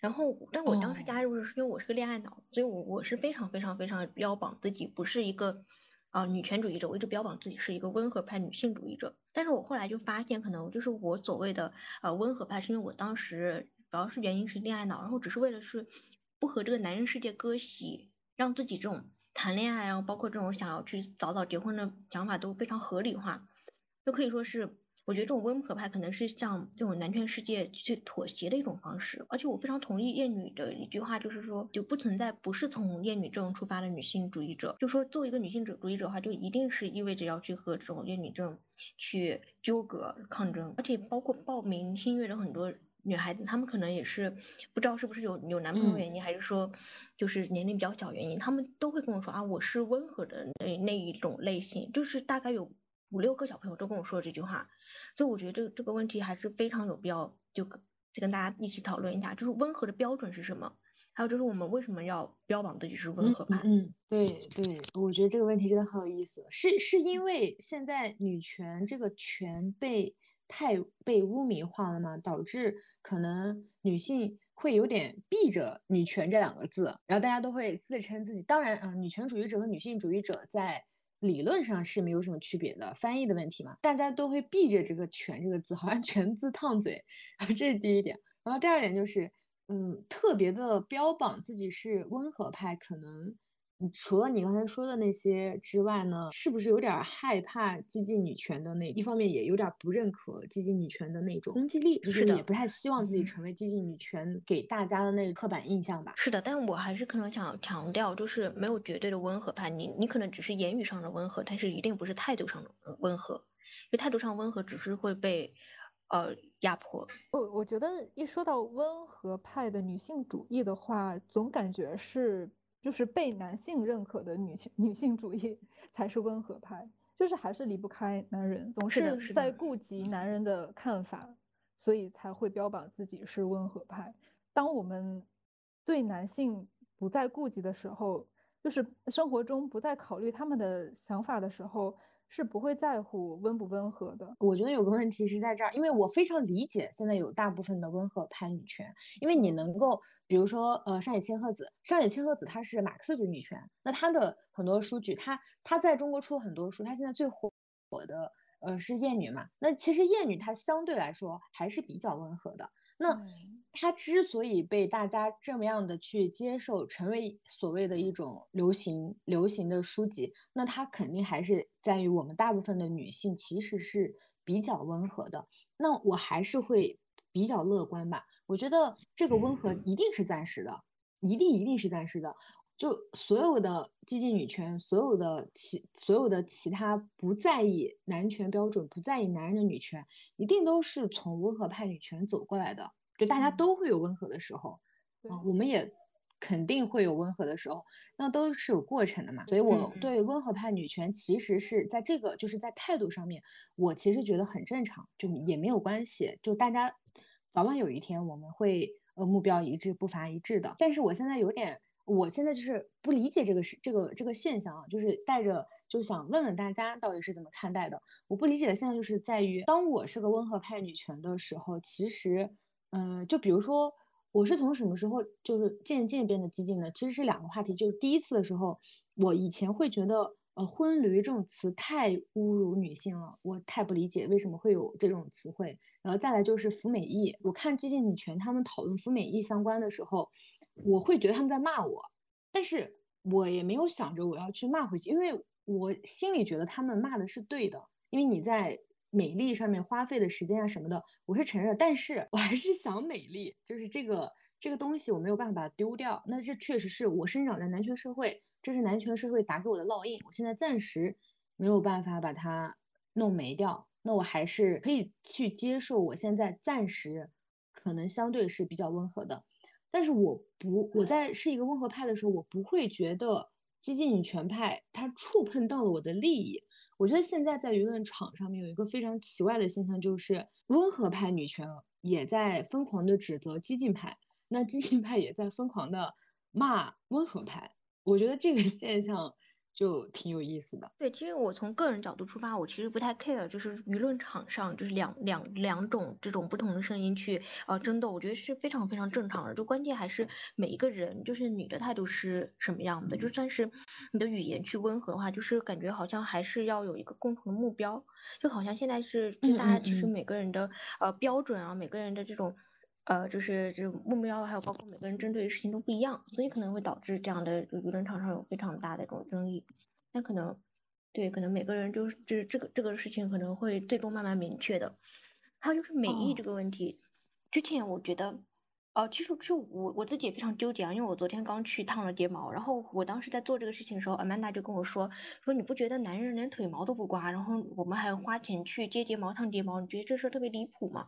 然后，但我当时加入是因为我是个恋爱脑，所以我我是非常非常非常标榜自己不是一个啊女权主义者，我一直标榜自己是一个温和派女性主义者。但是我后来就发现，可能就是我所谓的呃温和派，是因为我当时主要是原因是恋爱脑，然后只是为了是不和这个男人世界割席，让自己这种谈恋爱，然后包括这种想要去早早结婚的想法都非常合理化，就可以说是。我觉得这种温和派可能是向这种男权世界去妥协的一种方式，而且我非常同意厌女的一句话，就是说就不存在不是从厌女症出发的女性主义者，就说作为一个女性主主义者的话，就一定是意味着要去和这种厌女症去纠葛抗争，而且包括报名新月的很多女孩子，她们可能也是不知道是不是有有男朋友原因，还是说就是年龄比较小原因，她们都会跟我说啊，我是温和的那那一种类型，就是大概有五六个小朋友都跟我说这句话。所以我觉得这个这个问题还是非常有必要，就就跟大家一起讨论一下，就是温和的标准是什么？还有就是我们为什么要标榜自己是温和派？嗯，对对，我觉得这个问题真的很有意思。是是因为现在女权这个权被太被污名化了吗？导致可能女性会有点避着女权这两个字，然后大家都会自称自己。当然，嗯，女权主义者和女性主义者在。理论上是没有什么区别的，翻译的问题嘛，大家都会避着这个“全”这个字，好像“全”字烫嘴，*laughs* 这是第一点。然后第二点就是，嗯，特别的标榜自己是温和派，可能。除了你刚才说的那些之外呢，是不是有点害怕激进女权的那一方面，也有点不认可激进女权的那种攻击力，是的也不太希望自己成为激进女权给大家的那个刻板印象吧？是的，但我还是可能想强调，就是没有绝对的温和派，你你可能只是言语上的温和，但是一定不是态度上的温和，因为态度上温和只是会被呃压迫。我我觉得一说到温和派的女性主义的话，总感觉是。就是被男性认可的女性女性主义 *laughs* 才是温和派，就是还是离不开男人，总是在顾及男人的看法，所以才会标榜自己是温和派。当我们对男性不再顾及的时候，就是生活中不再考虑他们的想法的时候。是不会在乎温不温和的。我觉得有个问题是在这儿，因为我非常理解现在有大部分的温和派女权，因为你能够，比如说，呃，上野千鹤子，上野千鹤子她是马克思主义女权，那她的很多书籍，她她在中国出了很多书，她现在最火火的。呃，是厌女嘛？那其实厌女她相对来说还是比较温和的。那她之所以被大家这么样的去接受，成为所谓的一种流行流行的书籍，那她肯定还是在于我们大部分的女性其实是比较温和的。那我还是会比较乐观吧。我觉得这个温和一定是暂时的，一定一定是暂时的。就所有的激进女权，所有的其所有的其他不在意男权标准、不在意男人的女权，一定都是从温和派女权走过来的。就大家都会有温和的时候，嗯，我们也肯定会有温和的时候，那都是有过程的嘛。所以我对温和派女权其实是在这个就是在态度上面，我其实觉得很正常，就也没有关系。就大家早晚有一天我们会呃目标一致、步伐一致的。但是我现在有点。我现在就是不理解这个是这个这个现象啊，就是带着就想问问大家到底是怎么看待的。我不理解的现在就是在于，当我是个温和派女权的时候，其实，嗯，就比如说我是从什么时候就是渐渐变得激进的，其实是两个话题。就是第一次的时候，我以前会觉得。呃，婚驴这种词太侮辱女性了，我太不理解为什么会有这种词汇。然后再来就是服美役，我看激进女权他们讨论服美役相关的时候，我会觉得他们在骂我，但是我也没有想着我要去骂回去，因为我心里觉得他们骂的是对的，因为你在美丽上面花费的时间啊什么的，我是承认，但是我还是想美丽，就是这个。这个东西我没有办法把它丢掉，那这确实是我生长在男权社会，这是男权社会打给我的烙印，我现在暂时没有办法把它弄没掉。那我还是可以去接受我现在暂时可能相对是比较温和的，但是我不我在是一个温和派的时候，我不会觉得激进女权派它触碰到了我的利益。我觉得现在在舆论场上面有一个非常奇怪的现象，就是温和派女权也在疯狂的指责激进派，那激进派也在疯狂的骂温和派。我觉得这个现象。就挺有意思的。对，其实我从个人角度出发，我其实不太 care，就是舆论场上就是两两两种这种不同的声音去呃争斗，我觉得是非常非常正常的。就关键还是每一个人，就是你的态度是什么样的，就算是你的语言去温和的话，就是感觉好像还是要有一个共同的目标，就好像现在是大家其实每个人的呃标准啊，每个人的这种呃就是这目标，还有包括每个人针对的事情都不一样，所以可能会导致这样的舆论场上有非常大的这种争议。那可能，对，可能每个人就是这这个这个事情可能会最终慢慢明确的。还有就是美意这个问题，之前我觉得，哦，其实就我我自己也非常纠结啊，因为我昨天刚去烫了睫毛，然后我当时在做这个事情的时候，Amanda 就跟我说，说你不觉得男人连腿毛都不刮，然后我们还要花钱去接睫毛、烫睫毛，你觉得这事特别离谱吗？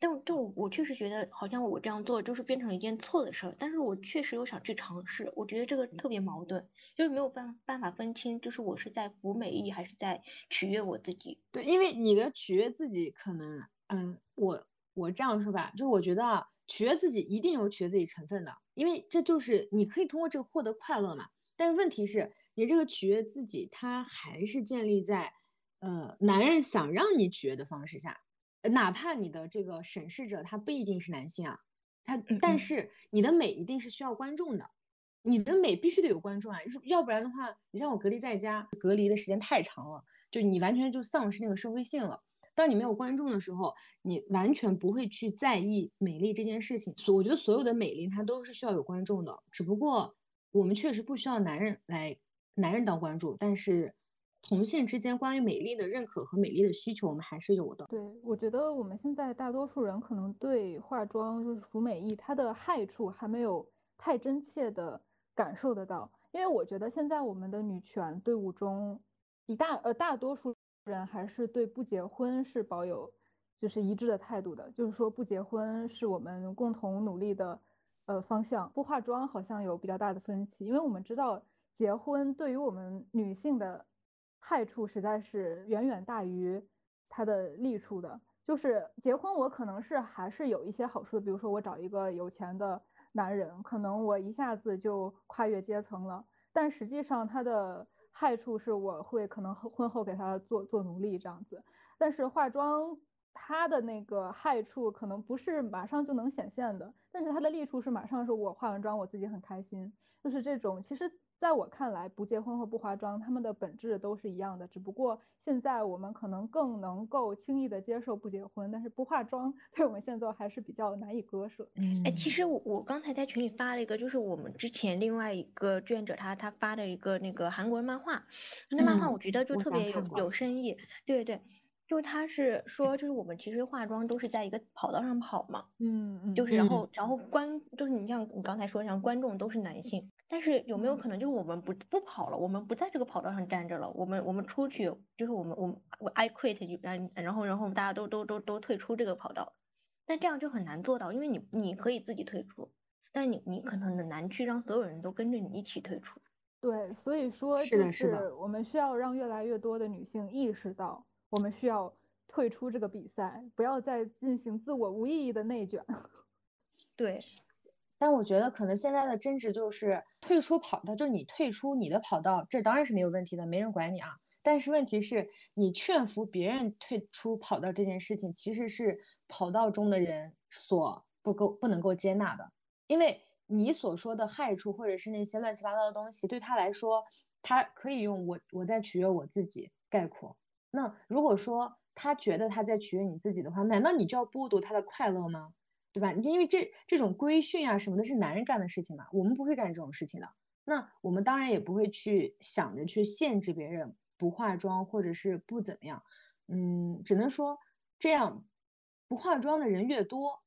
但但我我确实觉得好像我这样做就是变成一件错的事儿，但是我确实又想去尝试，我觉得这个特别矛盾，就是没有办办法分清，就是我是在服美意还是在取悦我自己。对，因为你的取悦自己可能，嗯，我我这样说吧，就是我觉得啊，取悦自己一定有取悦自己成分的，因为这就是你可以通过这个获得快乐嘛。但是问题是，你这个取悦自己，它还是建立在，呃，男人想让你取悦的方式下。哪怕你的这个审视者他不一定是男性啊，他但是你的美一定是需要观众的，你的美必须得有观众啊，要不然的话，你像我隔离在家，隔离的时间太长了，就你完全就丧失那个社会性了。当你没有观众的时候，你完全不会去在意美丽这件事情。所我觉得所有的美丽它都是需要有观众的，只不过我们确实不需要男人来男人当观众，但是。同性之间关于美丽的认可和美丽的需求，我们还是有的。对，我觉得我们现在大多数人可能对化妆就是服美役它的害处还没有太真切的感受得到，因为我觉得现在我们的女权队伍中，一大呃大多数人还是对不结婚是保有就是一致的态度的，就是说不结婚是我们共同努力的呃方向。不化妆好像有比较大的分歧，因为我们知道结婚对于我们女性的。害处实在是远远大于它的利处的。就是结婚，我可能是还是有一些好处的，比如说我找一个有钱的男人，可能我一下子就跨越阶层了。但实际上，它的害处是我会可能婚后给他做做奴隶这样子。但是化妆，它的那个害处可能不是马上就能显现的，但是它的利处是马上是我化完妆我自己很开心，就是这种其实。在我看来，不结婚和不化妆，他们的本质都是一样的。只不过现在我们可能更能够轻易的接受不结婚，但是不化妆对我们现在还是比较难以割舍。嗯，哎，其实我我刚才在群里发了一个，就是我们之前另外一个志愿者他他发的一个那个韩国人漫画，那漫画我觉得就特别有有深意。对对，就是他是说，就是我们其实化妆都是在一个跑道上跑嘛。嗯嗯。就是然后然后观就是你像你刚才说像观众都是男性。但是有没有可能就是我们不不跑了，我们不在这个跑道上站着了，我们我们出去就是我们我们我 I quit 然然后然后大家都都都都退出这个跑道，但这样就很难做到，因为你你可以自己退出，但你你可能很难去让所有人都跟着你一起退出。对，所以说就是我们需要让越来越多的女性意识到，我们需要退出这个比赛，不要再进行自我无意义的内卷。*laughs* 对。但我觉得可能现在的争执就是退出跑道，就是你退出你的跑道，这当然是没有问题的，没人管你啊。但是问题是，你劝服别人退出跑道这件事情，其实是跑道中的人所不够不能够接纳的，因为你所说的害处或者是那些乱七八糟的东西，对他来说，他可以用我我在取悦我自己概括。那如果说他觉得他在取悦你自己的话，难道你就要剥夺他的快乐吗？对吧？因为这这种规训啊什么的，是男人干的事情嘛，我们不会干这种事情的。那我们当然也不会去想着去限制别人不化妆或者是不怎么样。嗯，只能说这样不化妆的人越多，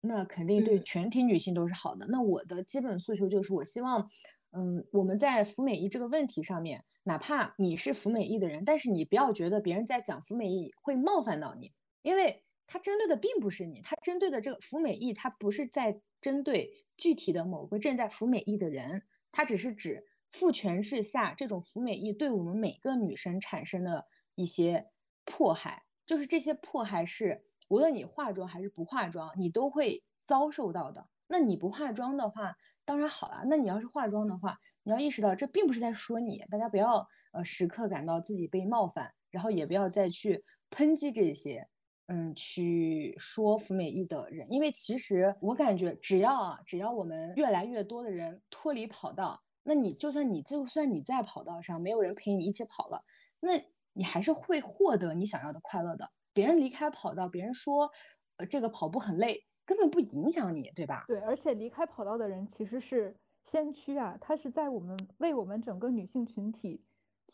那肯定对全体女性都是好的。那我的基本诉求就是，我希望，嗯，我们在服美役这个问题上面，哪怕你是服美役的人，但是你不要觉得别人在讲服美役会冒犯到你，因为他针对的并不是你，他针对的这个服美役，他不是在针对具体的某个正在服美役的人，他只是指父权制下这种服美役对我们每个女生产生的一些迫害，就是这些迫害是无论你化妆还是不化妆，你都会遭受到的。那你不化妆的话，当然好了。那你要是化妆的话，你要意识到这并不是在说你，大家不要呃时刻感到自己被冒犯，然后也不要再去抨击这些，嗯，去说服美役的人，因为其实我感觉只要啊，只要我们越来越多的人脱离跑道，那你就算你就算你在跑道上没有人陪你一起跑了，那你还是会获得你想要的快乐的。别人离开跑道，别人说呃这个跑步很累。根本不影响你，对吧？对，而且离开跑道的人其实是先驱啊，他是在我们为我们整个女性群体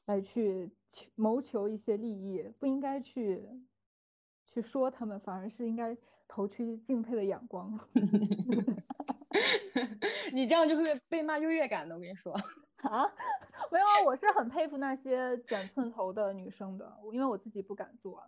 来去谋求一些利益，不应该去去说他们，反而是应该投去敬佩的眼光。*laughs* 你这样就会被被骂优越感的，我跟你说 *laughs* 啊，*laughs* 没有啊，我是很佩服那些剪寸头的女生的，因为我自己不敢做。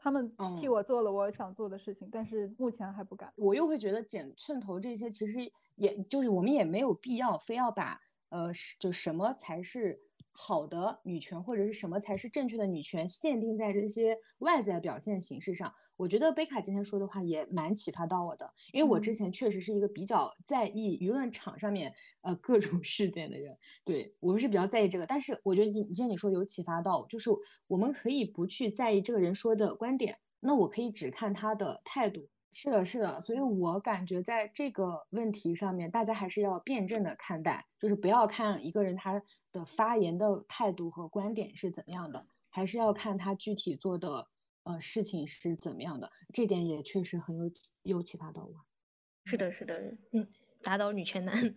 他们替我做了我想做的事情，但是目前还不敢。我又会觉得剪寸头这些，其实也就是我们也没有必要非要把呃，就什么才是。好的女权或者是什么才是正确的女权，限定在这些外在表现形式上。我觉得贝卡今天说的话也蛮启发到我的，因为我之前确实是一个比较在意舆论场上面呃各种事件的人，对我们是比较在意这个。但是我觉得你今天你说有启发到，就是我们可以不去在意这个人说的观点，那我可以只看他的态度。是的，是的，所以我感觉在这个问题上面，大家还是要辩证的看待，就是不要看一个人他的发言的态度和观点是怎么样的，还是要看他具体做的呃事情是怎么样的。这点也确实很有有启发到我。是的，是的，嗯，打倒女权男。*laughs*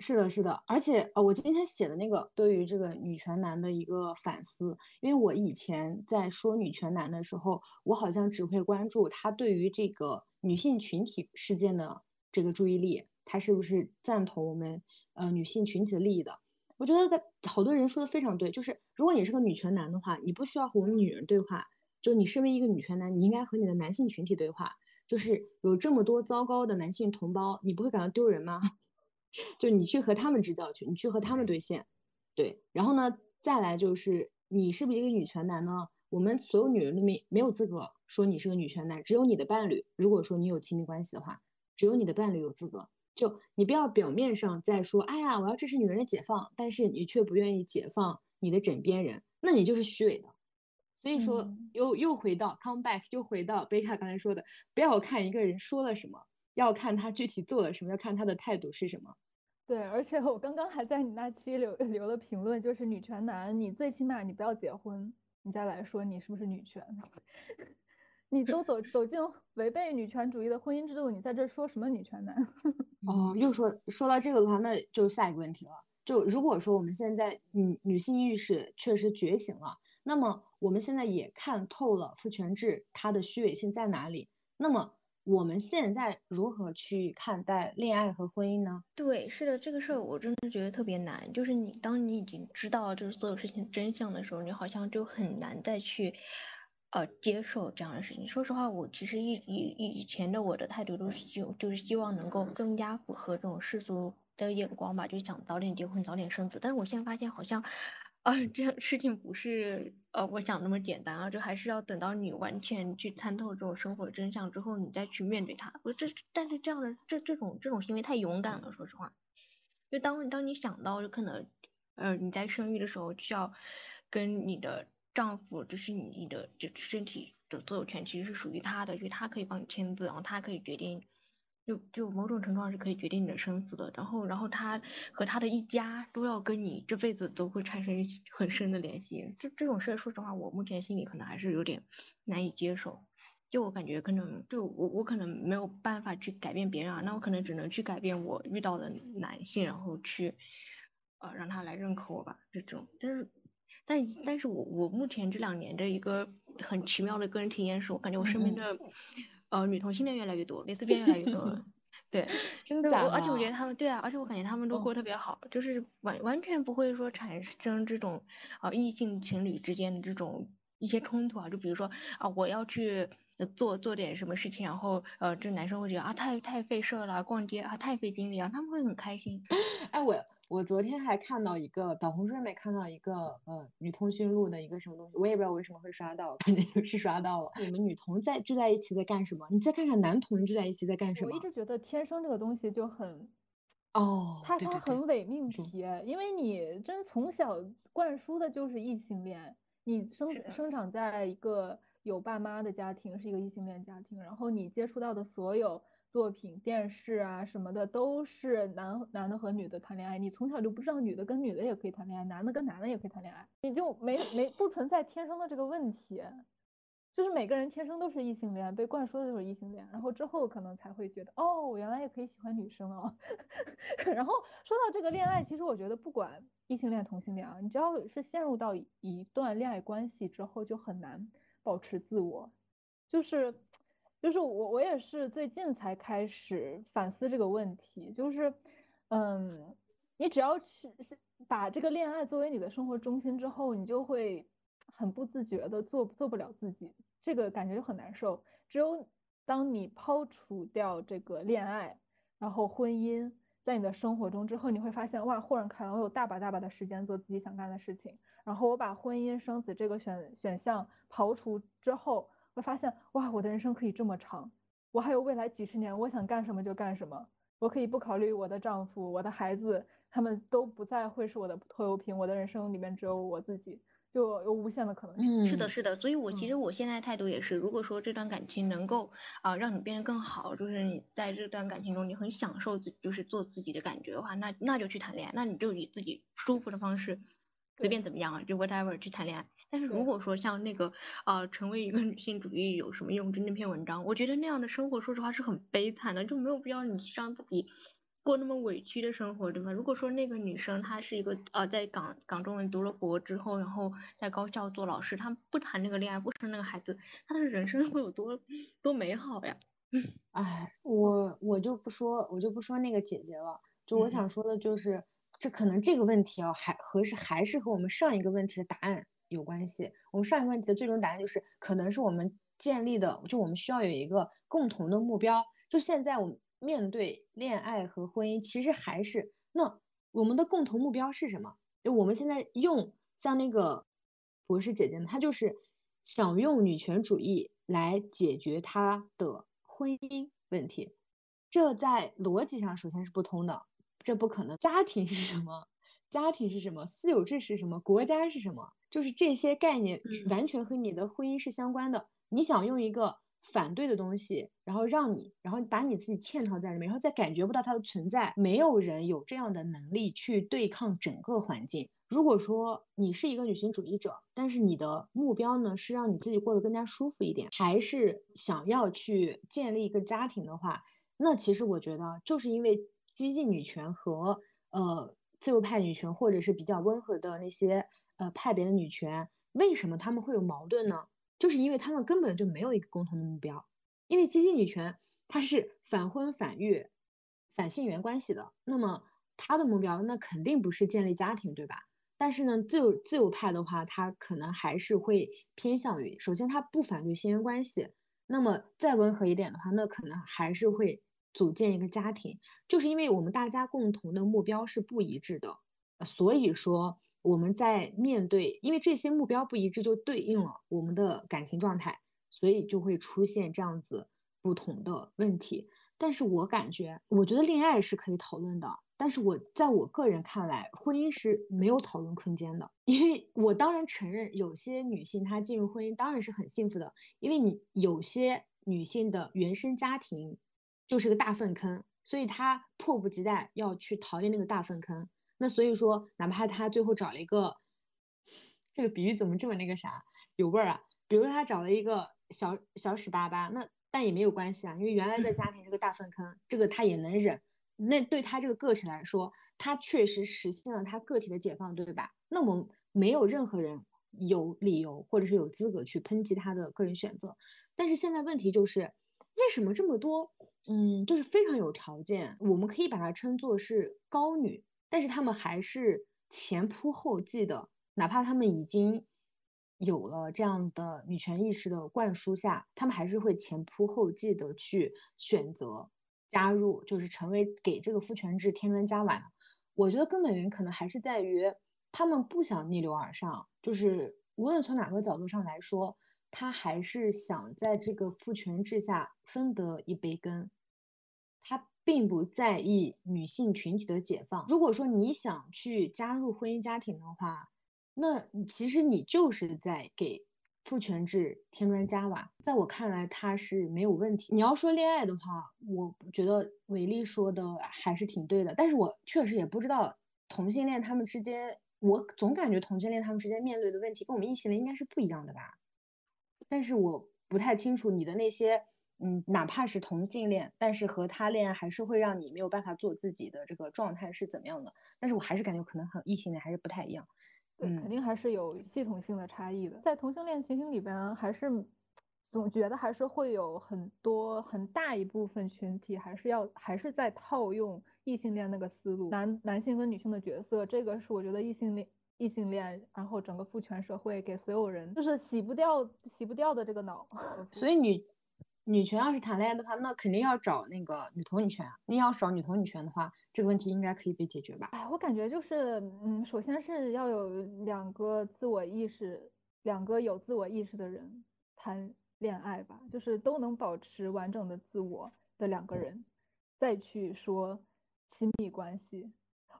是的，是的，而且呃，我今天写的那个对于这个女权男的一个反思，因为我以前在说女权男的时候，我好像只会关注他对于这个女性群体事件的这个注意力，他是不是赞同我们呃女性群体的利益的？我觉得他好多人说的非常对，就是如果你是个女权男的话，你不需要和我们女人对话，就你身为一个女权男，你应该和你的男性群体对话，就是有这么多糟糕的男性同胞，你不会感到丢人吗？就你去和他们支教去，你去和他们对线，对，然后呢，再来就是你是不是一个女权男呢？我们所有女人都没没有资格说你是个女权男，只有你的伴侣，如果说你有亲密关系的话，只有你的伴侣有资格。就你不要表面上在说，哎呀，我要支持女人的解放，但是你却不愿意解放你的枕边人，那你就是虚伪的。所以说，又又回到 come back，又回到贝卡刚才说的，不要看一个人说了什么。要看他具体做了什么，要看他的态度是什么。对，而且我刚刚还在你那期留留了评论，就是女权男，你最起码你不要结婚，你再来说你是不是女权？*laughs* 你都走走进违背女权主义的婚姻制度，你在这说什么女权男？*laughs* 哦，又说说到这个的话，那就下一个问题了。就如果说我们现在女女性意识确实觉醒了，那么我们现在也看透了父权制它的虚伪性在哪里，那么。我们现在如何去看待恋爱和婚姻呢？对，是的，这个事儿我真的觉得特别难。就是你，当你已经知道就是所有事情真相的时候，你好像就很难再去，呃，接受这样的事情。说实话，我其实以以以前的我的态度都是就就是希望能够更加符合这种世俗的眼光吧，就想早点结婚，早点生子。但是我现在发现好像。啊，这样事情不是呃我想那么简单啊，就还是要等到你完全去参透这种生活真相之后，你再去面对它。我这但是这样的这这种这种行为太勇敢了，说实话。就当当你想到就可能呃你在生育的时候需要跟你的丈夫，就是你的这身体的所有权其实是属于他的，就他可以帮你签字，然后他可以决定。就就某种程度上是可以决定你的生死的，然后然后他和他的一家都要跟你这辈子都会产生很深的联系，这这种事说实话我目前心里可能还是有点难以接受，就我感觉可能就我我可能没有办法去改变别人啊，那我可能只能去改变我遇到的男性，然后去呃让他来认可我吧这种，但是但但是我我目前这两年的一个很奇妙的个人体验是我感觉我身边的。呃，女同性恋越来越多，蕾丝边越来越多，*laughs* 对，真的假？而且我觉得他们对啊，而且我感觉他们都嗯过得特别好，就是完完全不会说产生这种啊、异性情侣之间的这种一些冲突啊，就比如说啊我要去呃做做点什么事情，然后呃这男生会觉得啊太太费事儿了，逛街啊太费精力啊，他们会很开心。*coughs* 哎，我我昨天还看到一个小红书上面看到一个呃女通讯录的一个什么东西，我也不知道为什么会刷到，反正就是 *laughs* 刷到了。你们女同在聚在一起在干什么？你再看看男同聚在一起在干什么我一？直觉得天生这个东西就很，哦，它它对对对很伪命题，因为你真从小灌输的就是异性恋，你生生长在一个有爸妈的家庭，是一个异性恋家庭，然后你接触到的所有作品、电视啊什么的都是男男的和女的谈恋爱，你从小就不知道女的跟女的也可以谈恋爱，男的跟男的也可以谈恋爱，你就没没不存在天生的这个问题。就是每个人天生都是异性恋，被灌输的就是异性恋，然后之后可能才会觉得，哦，我原来也可以喜欢女生哦。*laughs* 然后说到这个恋爱，其实我觉得不管异性恋、同性恋啊，你只要是陷入到一段恋爱关系之后，就很难保持自我。就是就是我我也是最近才开始反思这个问题，就是嗯，你只要去把这个恋爱作为你的生活中心之后，你就会很不自觉的做做不了自己，这个感觉就很难受。只有当你抛除掉这个恋爱，然后婚姻在你的生活中之后，你会发现哇，豁然开朗，我有大把大把的时间做自己想干的事情。然后我把婚姻生子这个选选项刨除之后，会发现哇，我的人生可以这么长，我还有未来几十年，我想干什么就干什么，我可以不考虑我的丈夫、我的孩子，他们都不再会是我的拖油瓶，我的人生里面只有我自己，就有无限的可能性。嗯，是的，是的，所以我其嗯实我现在态度也是，如果说这段感情能够啊、让你变得更好，就是你在这段感情中你很享受自就是做自己的感觉的话，那那就去谈恋爱，那你就以自己舒服的方式，随便怎么样啊，就 whatever 去谈恋爱。但是如果说像那个啊、成为一个女性主义有什么用？就那篇文章，我觉得那样的生活，说实话是很悲惨的，就没有必要你让自己过那么委屈的生活，对吗？如果说那个女生她是一个呃在港港中文读了博之后，然后在高校做老师，她不谈那个恋爱，不生那个孩子，她的人生会有多多美好呀？哎，我我就不说，我就不说那个姐姐了。就我嗯想说的就是，这可能这个问题啊，还和是还是和我们上一个问题的答案有关系。我们上一个问题的最终答案就是，可能是我们建立的，就我们需要有一个共同的目标。就现在我们面对恋爱和婚姻，其实还是那我们的共同目标是什么？就我们现在用像那个博士姐姐呢，她就是想用女权主义来解决她的婚姻问题，这在逻辑上首先是不通的，这不可能。家庭是什么？家庭是什么？私有制是什么？国家是什么？就是这些概念完全和你的婚姻是相关的。你想用一个反对的东西，然后让你，然后把你自己嵌套在里面，然后再感觉不到它的存在，没有人有这样的能力去对抗整个环境。如果说你是一个女性主义者，但是你的目标呢是让你自己过得更加舒服一点，还是想要去建立一个家庭的话，那其实我觉得就是因为激进女权和呃自由派女权，或者是比较温和的那些呃派别的女权，为什么他们会有矛盾呢？就是因为他们根本就没有一个共同的目标。因为激进女权它是反婚反育、反性缘关系的，那么她的目标那肯定不是建立家庭，对吧？但是呢，自由自由派的话，他可能还是会偏向于，首先他不反对性缘关系，那么再温和一点的话，那可能还是会组建一个家庭，就是因为我们大家共同的目标是不一致的，所以说我们在面对，因为这些目标不一致，就对应了我们的感情状态，所以就会出现这样子不同的问题。但是我感觉，我觉得恋爱是可以讨论的，但是我在我个人看来，婚姻是没有讨论空间的。因为我当然承认，有些女性她进入婚姻当然是很幸福的，因为你有些女性的原生家庭就是个大粪坑，所以他迫不及待要去逃离那个大粪坑。那所以说，哪怕他最后找了一个，这个比喻怎么这么那个啥有味儿啊？比如说他找了一个小小屎巴巴，那但也没有关系啊，因为原来的家庭是个大粪坑，这个他也能忍。那对他这个个体来说，他确实实现了他个体的解放，对吧？那么没有任何人有理由或者是有资格去抨击他的个人选择。但是现在问题就是，为什么这么多嗯，就是非常有条件，我们可以把它称作是高女，但是他们还是前仆后继的，哪怕他们已经有了这样的女权意识的灌输下，他们还是会前仆后继的去选择加入，就是成为给这个父权制添砖加瓦。我觉得根本原因可能还是在于他们不想逆流而上，就是无论从哪个角度上来说，他还是想在这个父权制下分得一杯羹。他并不在意女性群体的解放。如果说你想去加入婚姻家庭的话，那其实你就是在给父权制添砖加瓦。在我看来，他是没有问题。你要说恋爱的话，我觉得伟丽说的还是挺对的。但是我确实也不知道同性恋他们之间，我总感觉同性恋他们之间面对的问题跟我们异性恋应该是不一样的吧。但是我不太清楚你的那些。嗯，哪怕是同性恋，但是和他恋爱还是会让你没有办法做自己的这个状态是怎么样的？但是我还是感觉可能和异性恋还是不太一样。对，肯定还是有系统性的差异的。在同性恋群体里边，还是总觉得还是会有很多很大一部分群体还是要还是在套用异性恋那个思路，男男性跟女性的角色，这个是我觉得异性恋异性恋，然后整个父权社会给所有人就是洗不掉洗不掉的这个脑。*laughs* 所以女。女权要是谈恋爱的话，那肯定要找那个女同女权。你要找女同女权的话，这个问题应该可以被解决吧？哎，我感觉就是，嗯，首先是要有两个自我意识，两个有自我意识的人谈恋爱吧，就是都能保持完整的自我的两个人，再去说亲密关系。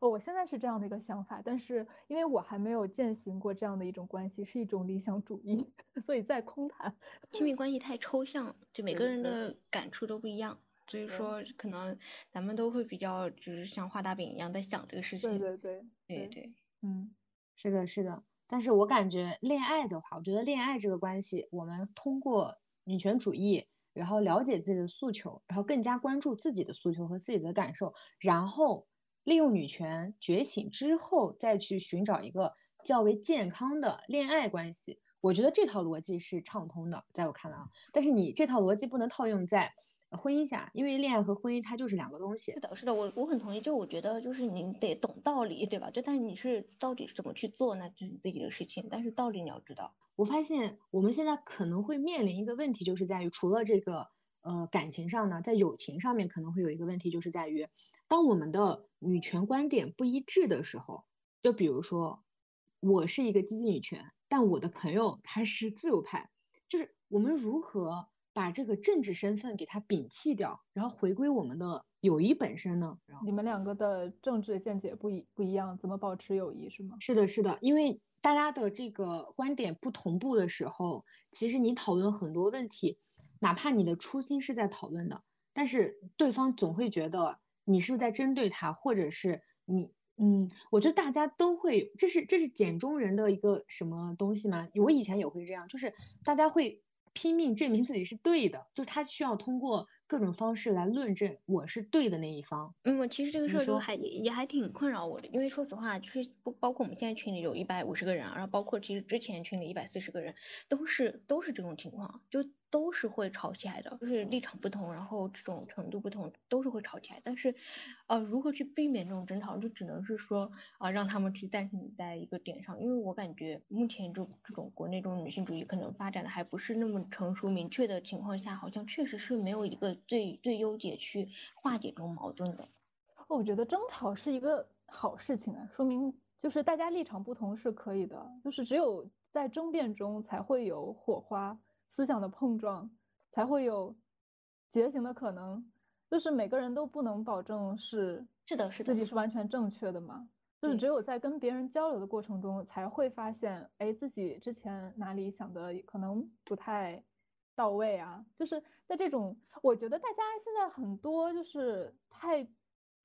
哦，我现在是这样的一个想法，但是因为我还没有践行过这样的一种关系，是一种理想主义，*laughs* 所以在空谈。亲密关系太抽象，就每个人的感触都不一样，所以说可能咱们都会比较就是像画大饼一样在想这个事情。对对对对对，嗯，是的，是的。但是我感觉恋爱的话，我觉得恋爱这个关系，我们通过女权主义，然后了解自己的诉求，然后更加关注自己的诉求和自己的感受，然后。利用女权觉醒之后，再去寻找一个较为健康的恋爱关系，我觉得这套逻辑是畅通的，在我看来啊。但是你这套逻辑不能套用在婚姻下，因为恋爱和婚姻它就是两个东西。是的，是的，我我很同意。就我觉得，就是你得懂道理，对吧？就但你是到底怎么去做，那就是你自己的事情。但是道理你要知道。我发现我们现在可能会面临一个问题，就是在于除了这个。呃，感情上呢，在友情上面可能会有一个问题，就是在于，当我们的女权观点不一致的时候，就比如说，我是一个激进女权，但我的朋友他是自由派，就是我们如何把这个政治身份给他摒弃掉，然后回归我们的友谊本身呢？你们两个的政治见解不一不一样，怎么保持友谊是吗？是的，是的，因为大家的这个观点不同步的时候，其实你讨论很多问题。哪怕你的初心是在讨论的，但是对方总会觉得你是不是在针对他，或者是你，嗯，我觉得大家都会，这是这是简中人的一个什么东西吗？我以前也会这样，就是大家会拼命证明自己是对的，就是他需要通过。各种方式来论证我是对的那一方。嗯，其实这个事儿就还也还挺困扰我的，因为说实话，就是不包括我们现在群里有一百五十个人，然后包括其实之前群里一百四十个人，都是都是这种情况，就都是会吵起来的，就是立场不同，然后这种程度不同，都是会吵起来。但是，呃，如何去避免这种争吵，就只能是说啊，让他们去暂停在一个点上，因为我感觉目前就这种国内这种女性主义可能发展的还不是那么成熟明确的情况下，好像确实是没有一个。最最优解去化解这种矛盾的，我觉得争吵是一个好事情啊，说明就是大家立场不同是可以的，就是只有在争辩中才会有火花，思想的碰撞才会有觉醒的可能，就是每个人都不能保证是是的，是的自己。是完全正确的嘛，就是只有在跟别人交流的过程中才会发现，哎，自己之前哪里想的可能不太。到位啊，就是在这种，我觉得大家现在很多就是太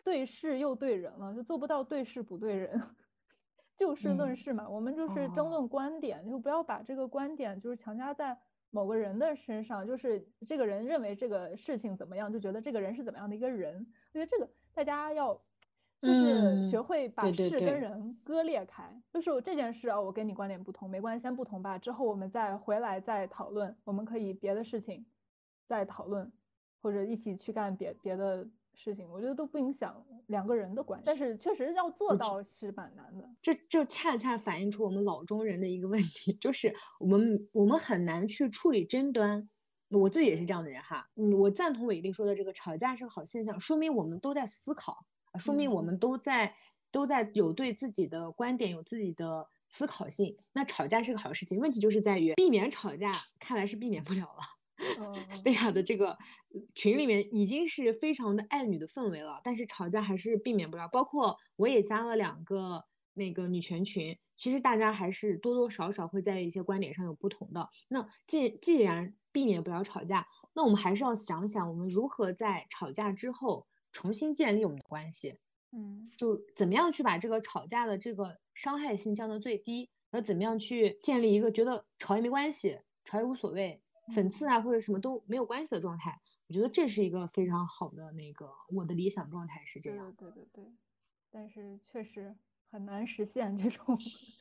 对事又对人了，就做不到对事不对人，*laughs* 就事论事嘛。我们就是争论观点，就不要把这个观点就是强加在某个人的身上，就是这个人认为这个事情怎么样，就觉得这个人是怎么样的一个人。我觉得这个大家要。就是学会把事跟人割裂开，就是这件事啊，我跟你观点不同，没关系，先不同吧，之后我们再回来再讨论，我们可以别的事情再讨论，或者一起去干别别的事情，我觉得都不影响两个人的关系。但是确实要做到是蛮难的。这这恰恰反映出我们老中人的一个问题，就是我们我们很难去处理争端。我自己也是这样的人哈，嗯，我赞同伟丽说的这个吵架是个好现象，说明我们都在思考，说明我们都在都在有对自己的观点有自己的思考性。那吵架是个好事情，问题就是在于避免吵架，看来是避免不了了。贝卡的这个群里面已经是非常的爱女的氛围了，但是吵架还是避免不了。包括我也加了两个那个女权群，其实大家还是多多少少会在一些观点上有不同的。那既既然避免不了吵架，那我们还是要想想我们如何在吵架之后重新建立我们的关系。嗯，就怎么样去把这个吵架的这个伤害性降到最低，然后怎么样去建立一个觉得吵也没关系，吵也无所谓。粉刺啊，或者什么都没有关系的状态，我觉得这是一个非常好的那个我的理想状态是这样。对对对，但是确实很难实现这种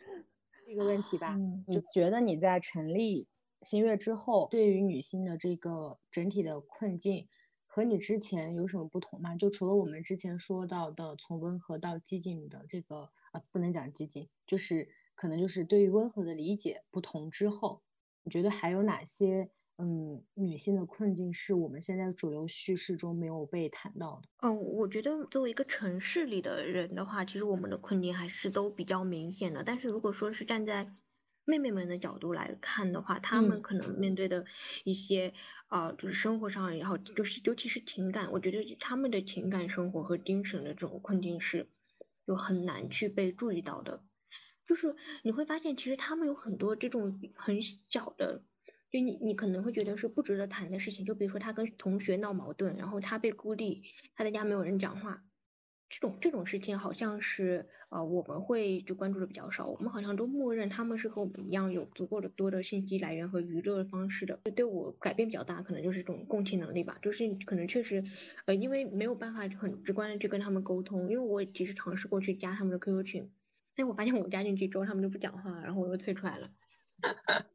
*laughs* 这个问题吧？你觉得你在成立新月之后，对于女性的这个整体的困境和你之前有什么不同吗？就除了我们之前说到的从温和到激进的这个呃，不能讲激进，就是可能就是对于温和的理解不同之后。你觉得还有哪些嗯女性的困境是我们现在主流叙事中没有被谈到的？嗯，我觉得作为一个城市里的人的话，其实我们的困境还是都比较明显的。但是如果说是站在妹妹们的角度来看的话，她们可能面对的一些啊，就是生活上，然后就是尤其是情感，我觉得她们的情感生活和精神的这种困境是就很难去被注意到的。就是你会发现，其实他们有很多这种很小的，就你你可能会觉得是不值得谈的事情。就比如说他跟同学闹矛盾，然后他被孤立，他在家没有人讲话，这种这种事情好像是呃我们会就关注的比较少。我们好像都默认他们是和我们一样有足够的多的信息来源和娱乐方式的。就对我改变比较大，可能就是这种共情能力吧。就是可能确实呃因为没有办法很直观的去跟他们沟通，因为我其实尝试过去加他们的 QQ 群。但我发现我加进去之后，他们就不讲话，然后我又退出来了。*laughs*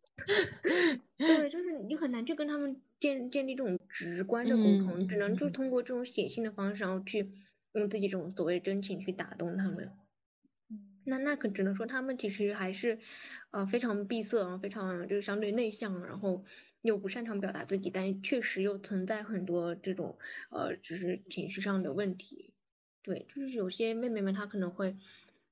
对，就是你很难去跟他们建建立这种直观的沟通，只能就通过这种写信的方式，然后去用自己这种所谓真情去打动他们。那那可只能说他们其实还是呃非常闭塞，然后非常就是相对内向，然后又不擅长表达自己，但确实又存在很多这种呃就是情绪上的问题。对，就是有些妹妹们她可能会。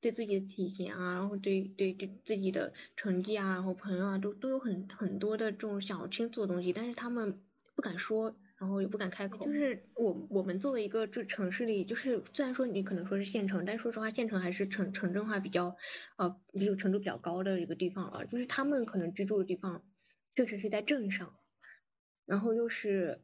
对自己的体型啊，然后对对对自己的成绩啊，然后朋友啊，都都有很很多的这种想要倾诉的东西，但是他们不敢说，然后也不敢开口。就是我我们作为一个这城市里，就是虽然说你可能说是县城，但说实话，县城还是城城镇化比较呃就程度比较高的一个地方了。就是他们可能居住的地方确实是在镇上，然后又是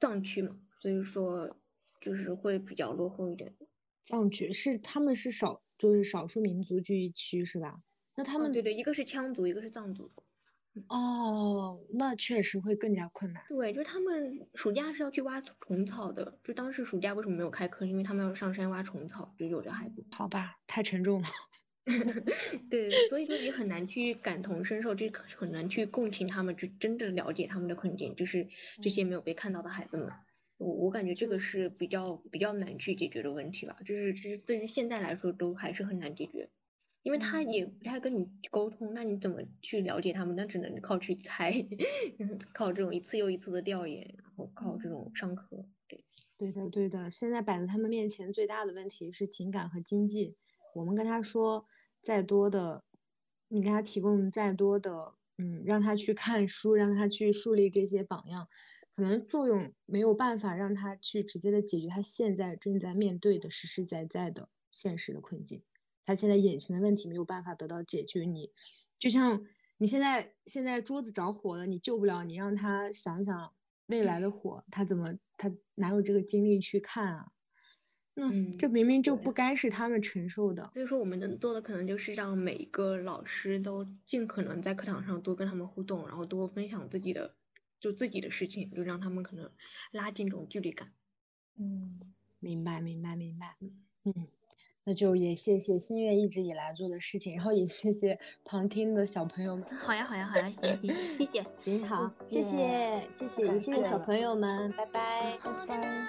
藏区嘛，所以说就是会比较落后一点。藏区是他们是少。就是少数民族聚居区是吧？那他们对对，一个是羌族，一个是藏族。哦，那确实会更加困难。对，就是他们暑假是要去挖虫草的。就当时暑假为什么没有开课？因为他们要上山挖虫草，就有的孩子。好吧，太沉重了。*laughs* 对，所以说你很难去感同身受，就很难去共情他们，就真的了解他们的困境，就是这些没有被看到的孩子们。我我感觉这个是比较比较难去解决的问题吧，就是就是对于现在来说都还是很难解决，因为他也不太跟你沟通，那你怎么去了解他们？那只能靠去猜，*laughs* 靠这种一次又一次的调研，然后靠这种上课。对，对的对的。现在摆在他们面前最大的问题是情感和经济。我们跟他说再多的，你给他提供再多的，嗯，让他去看书，让他去树立这些榜样。可能作用没有办法让他去直接的解决他现在正在面对的实实在在的现实的困境，他现在眼前的问题没有办法得到解决。你就像你现在现在桌子着火了，你救不了，你让他想想未来的火，他怎么他哪有这个精力去看啊？那这明明就不该是他们承受的。所以说，我们能做的可能就是让每一个老师都尽可能在课堂上多跟他们互动，然后多分享自己的。就自己的事情就让他们可能拉近这种距离感。嗯。明白明白明白嗯。那就也谢谢心月一直以来做的事情然后也谢谢旁听的小朋友们好呀好呀好呀谢 *laughs* 谢谢谢。行好谢谢谢谢谢谢小朋友们拜拜拜拜。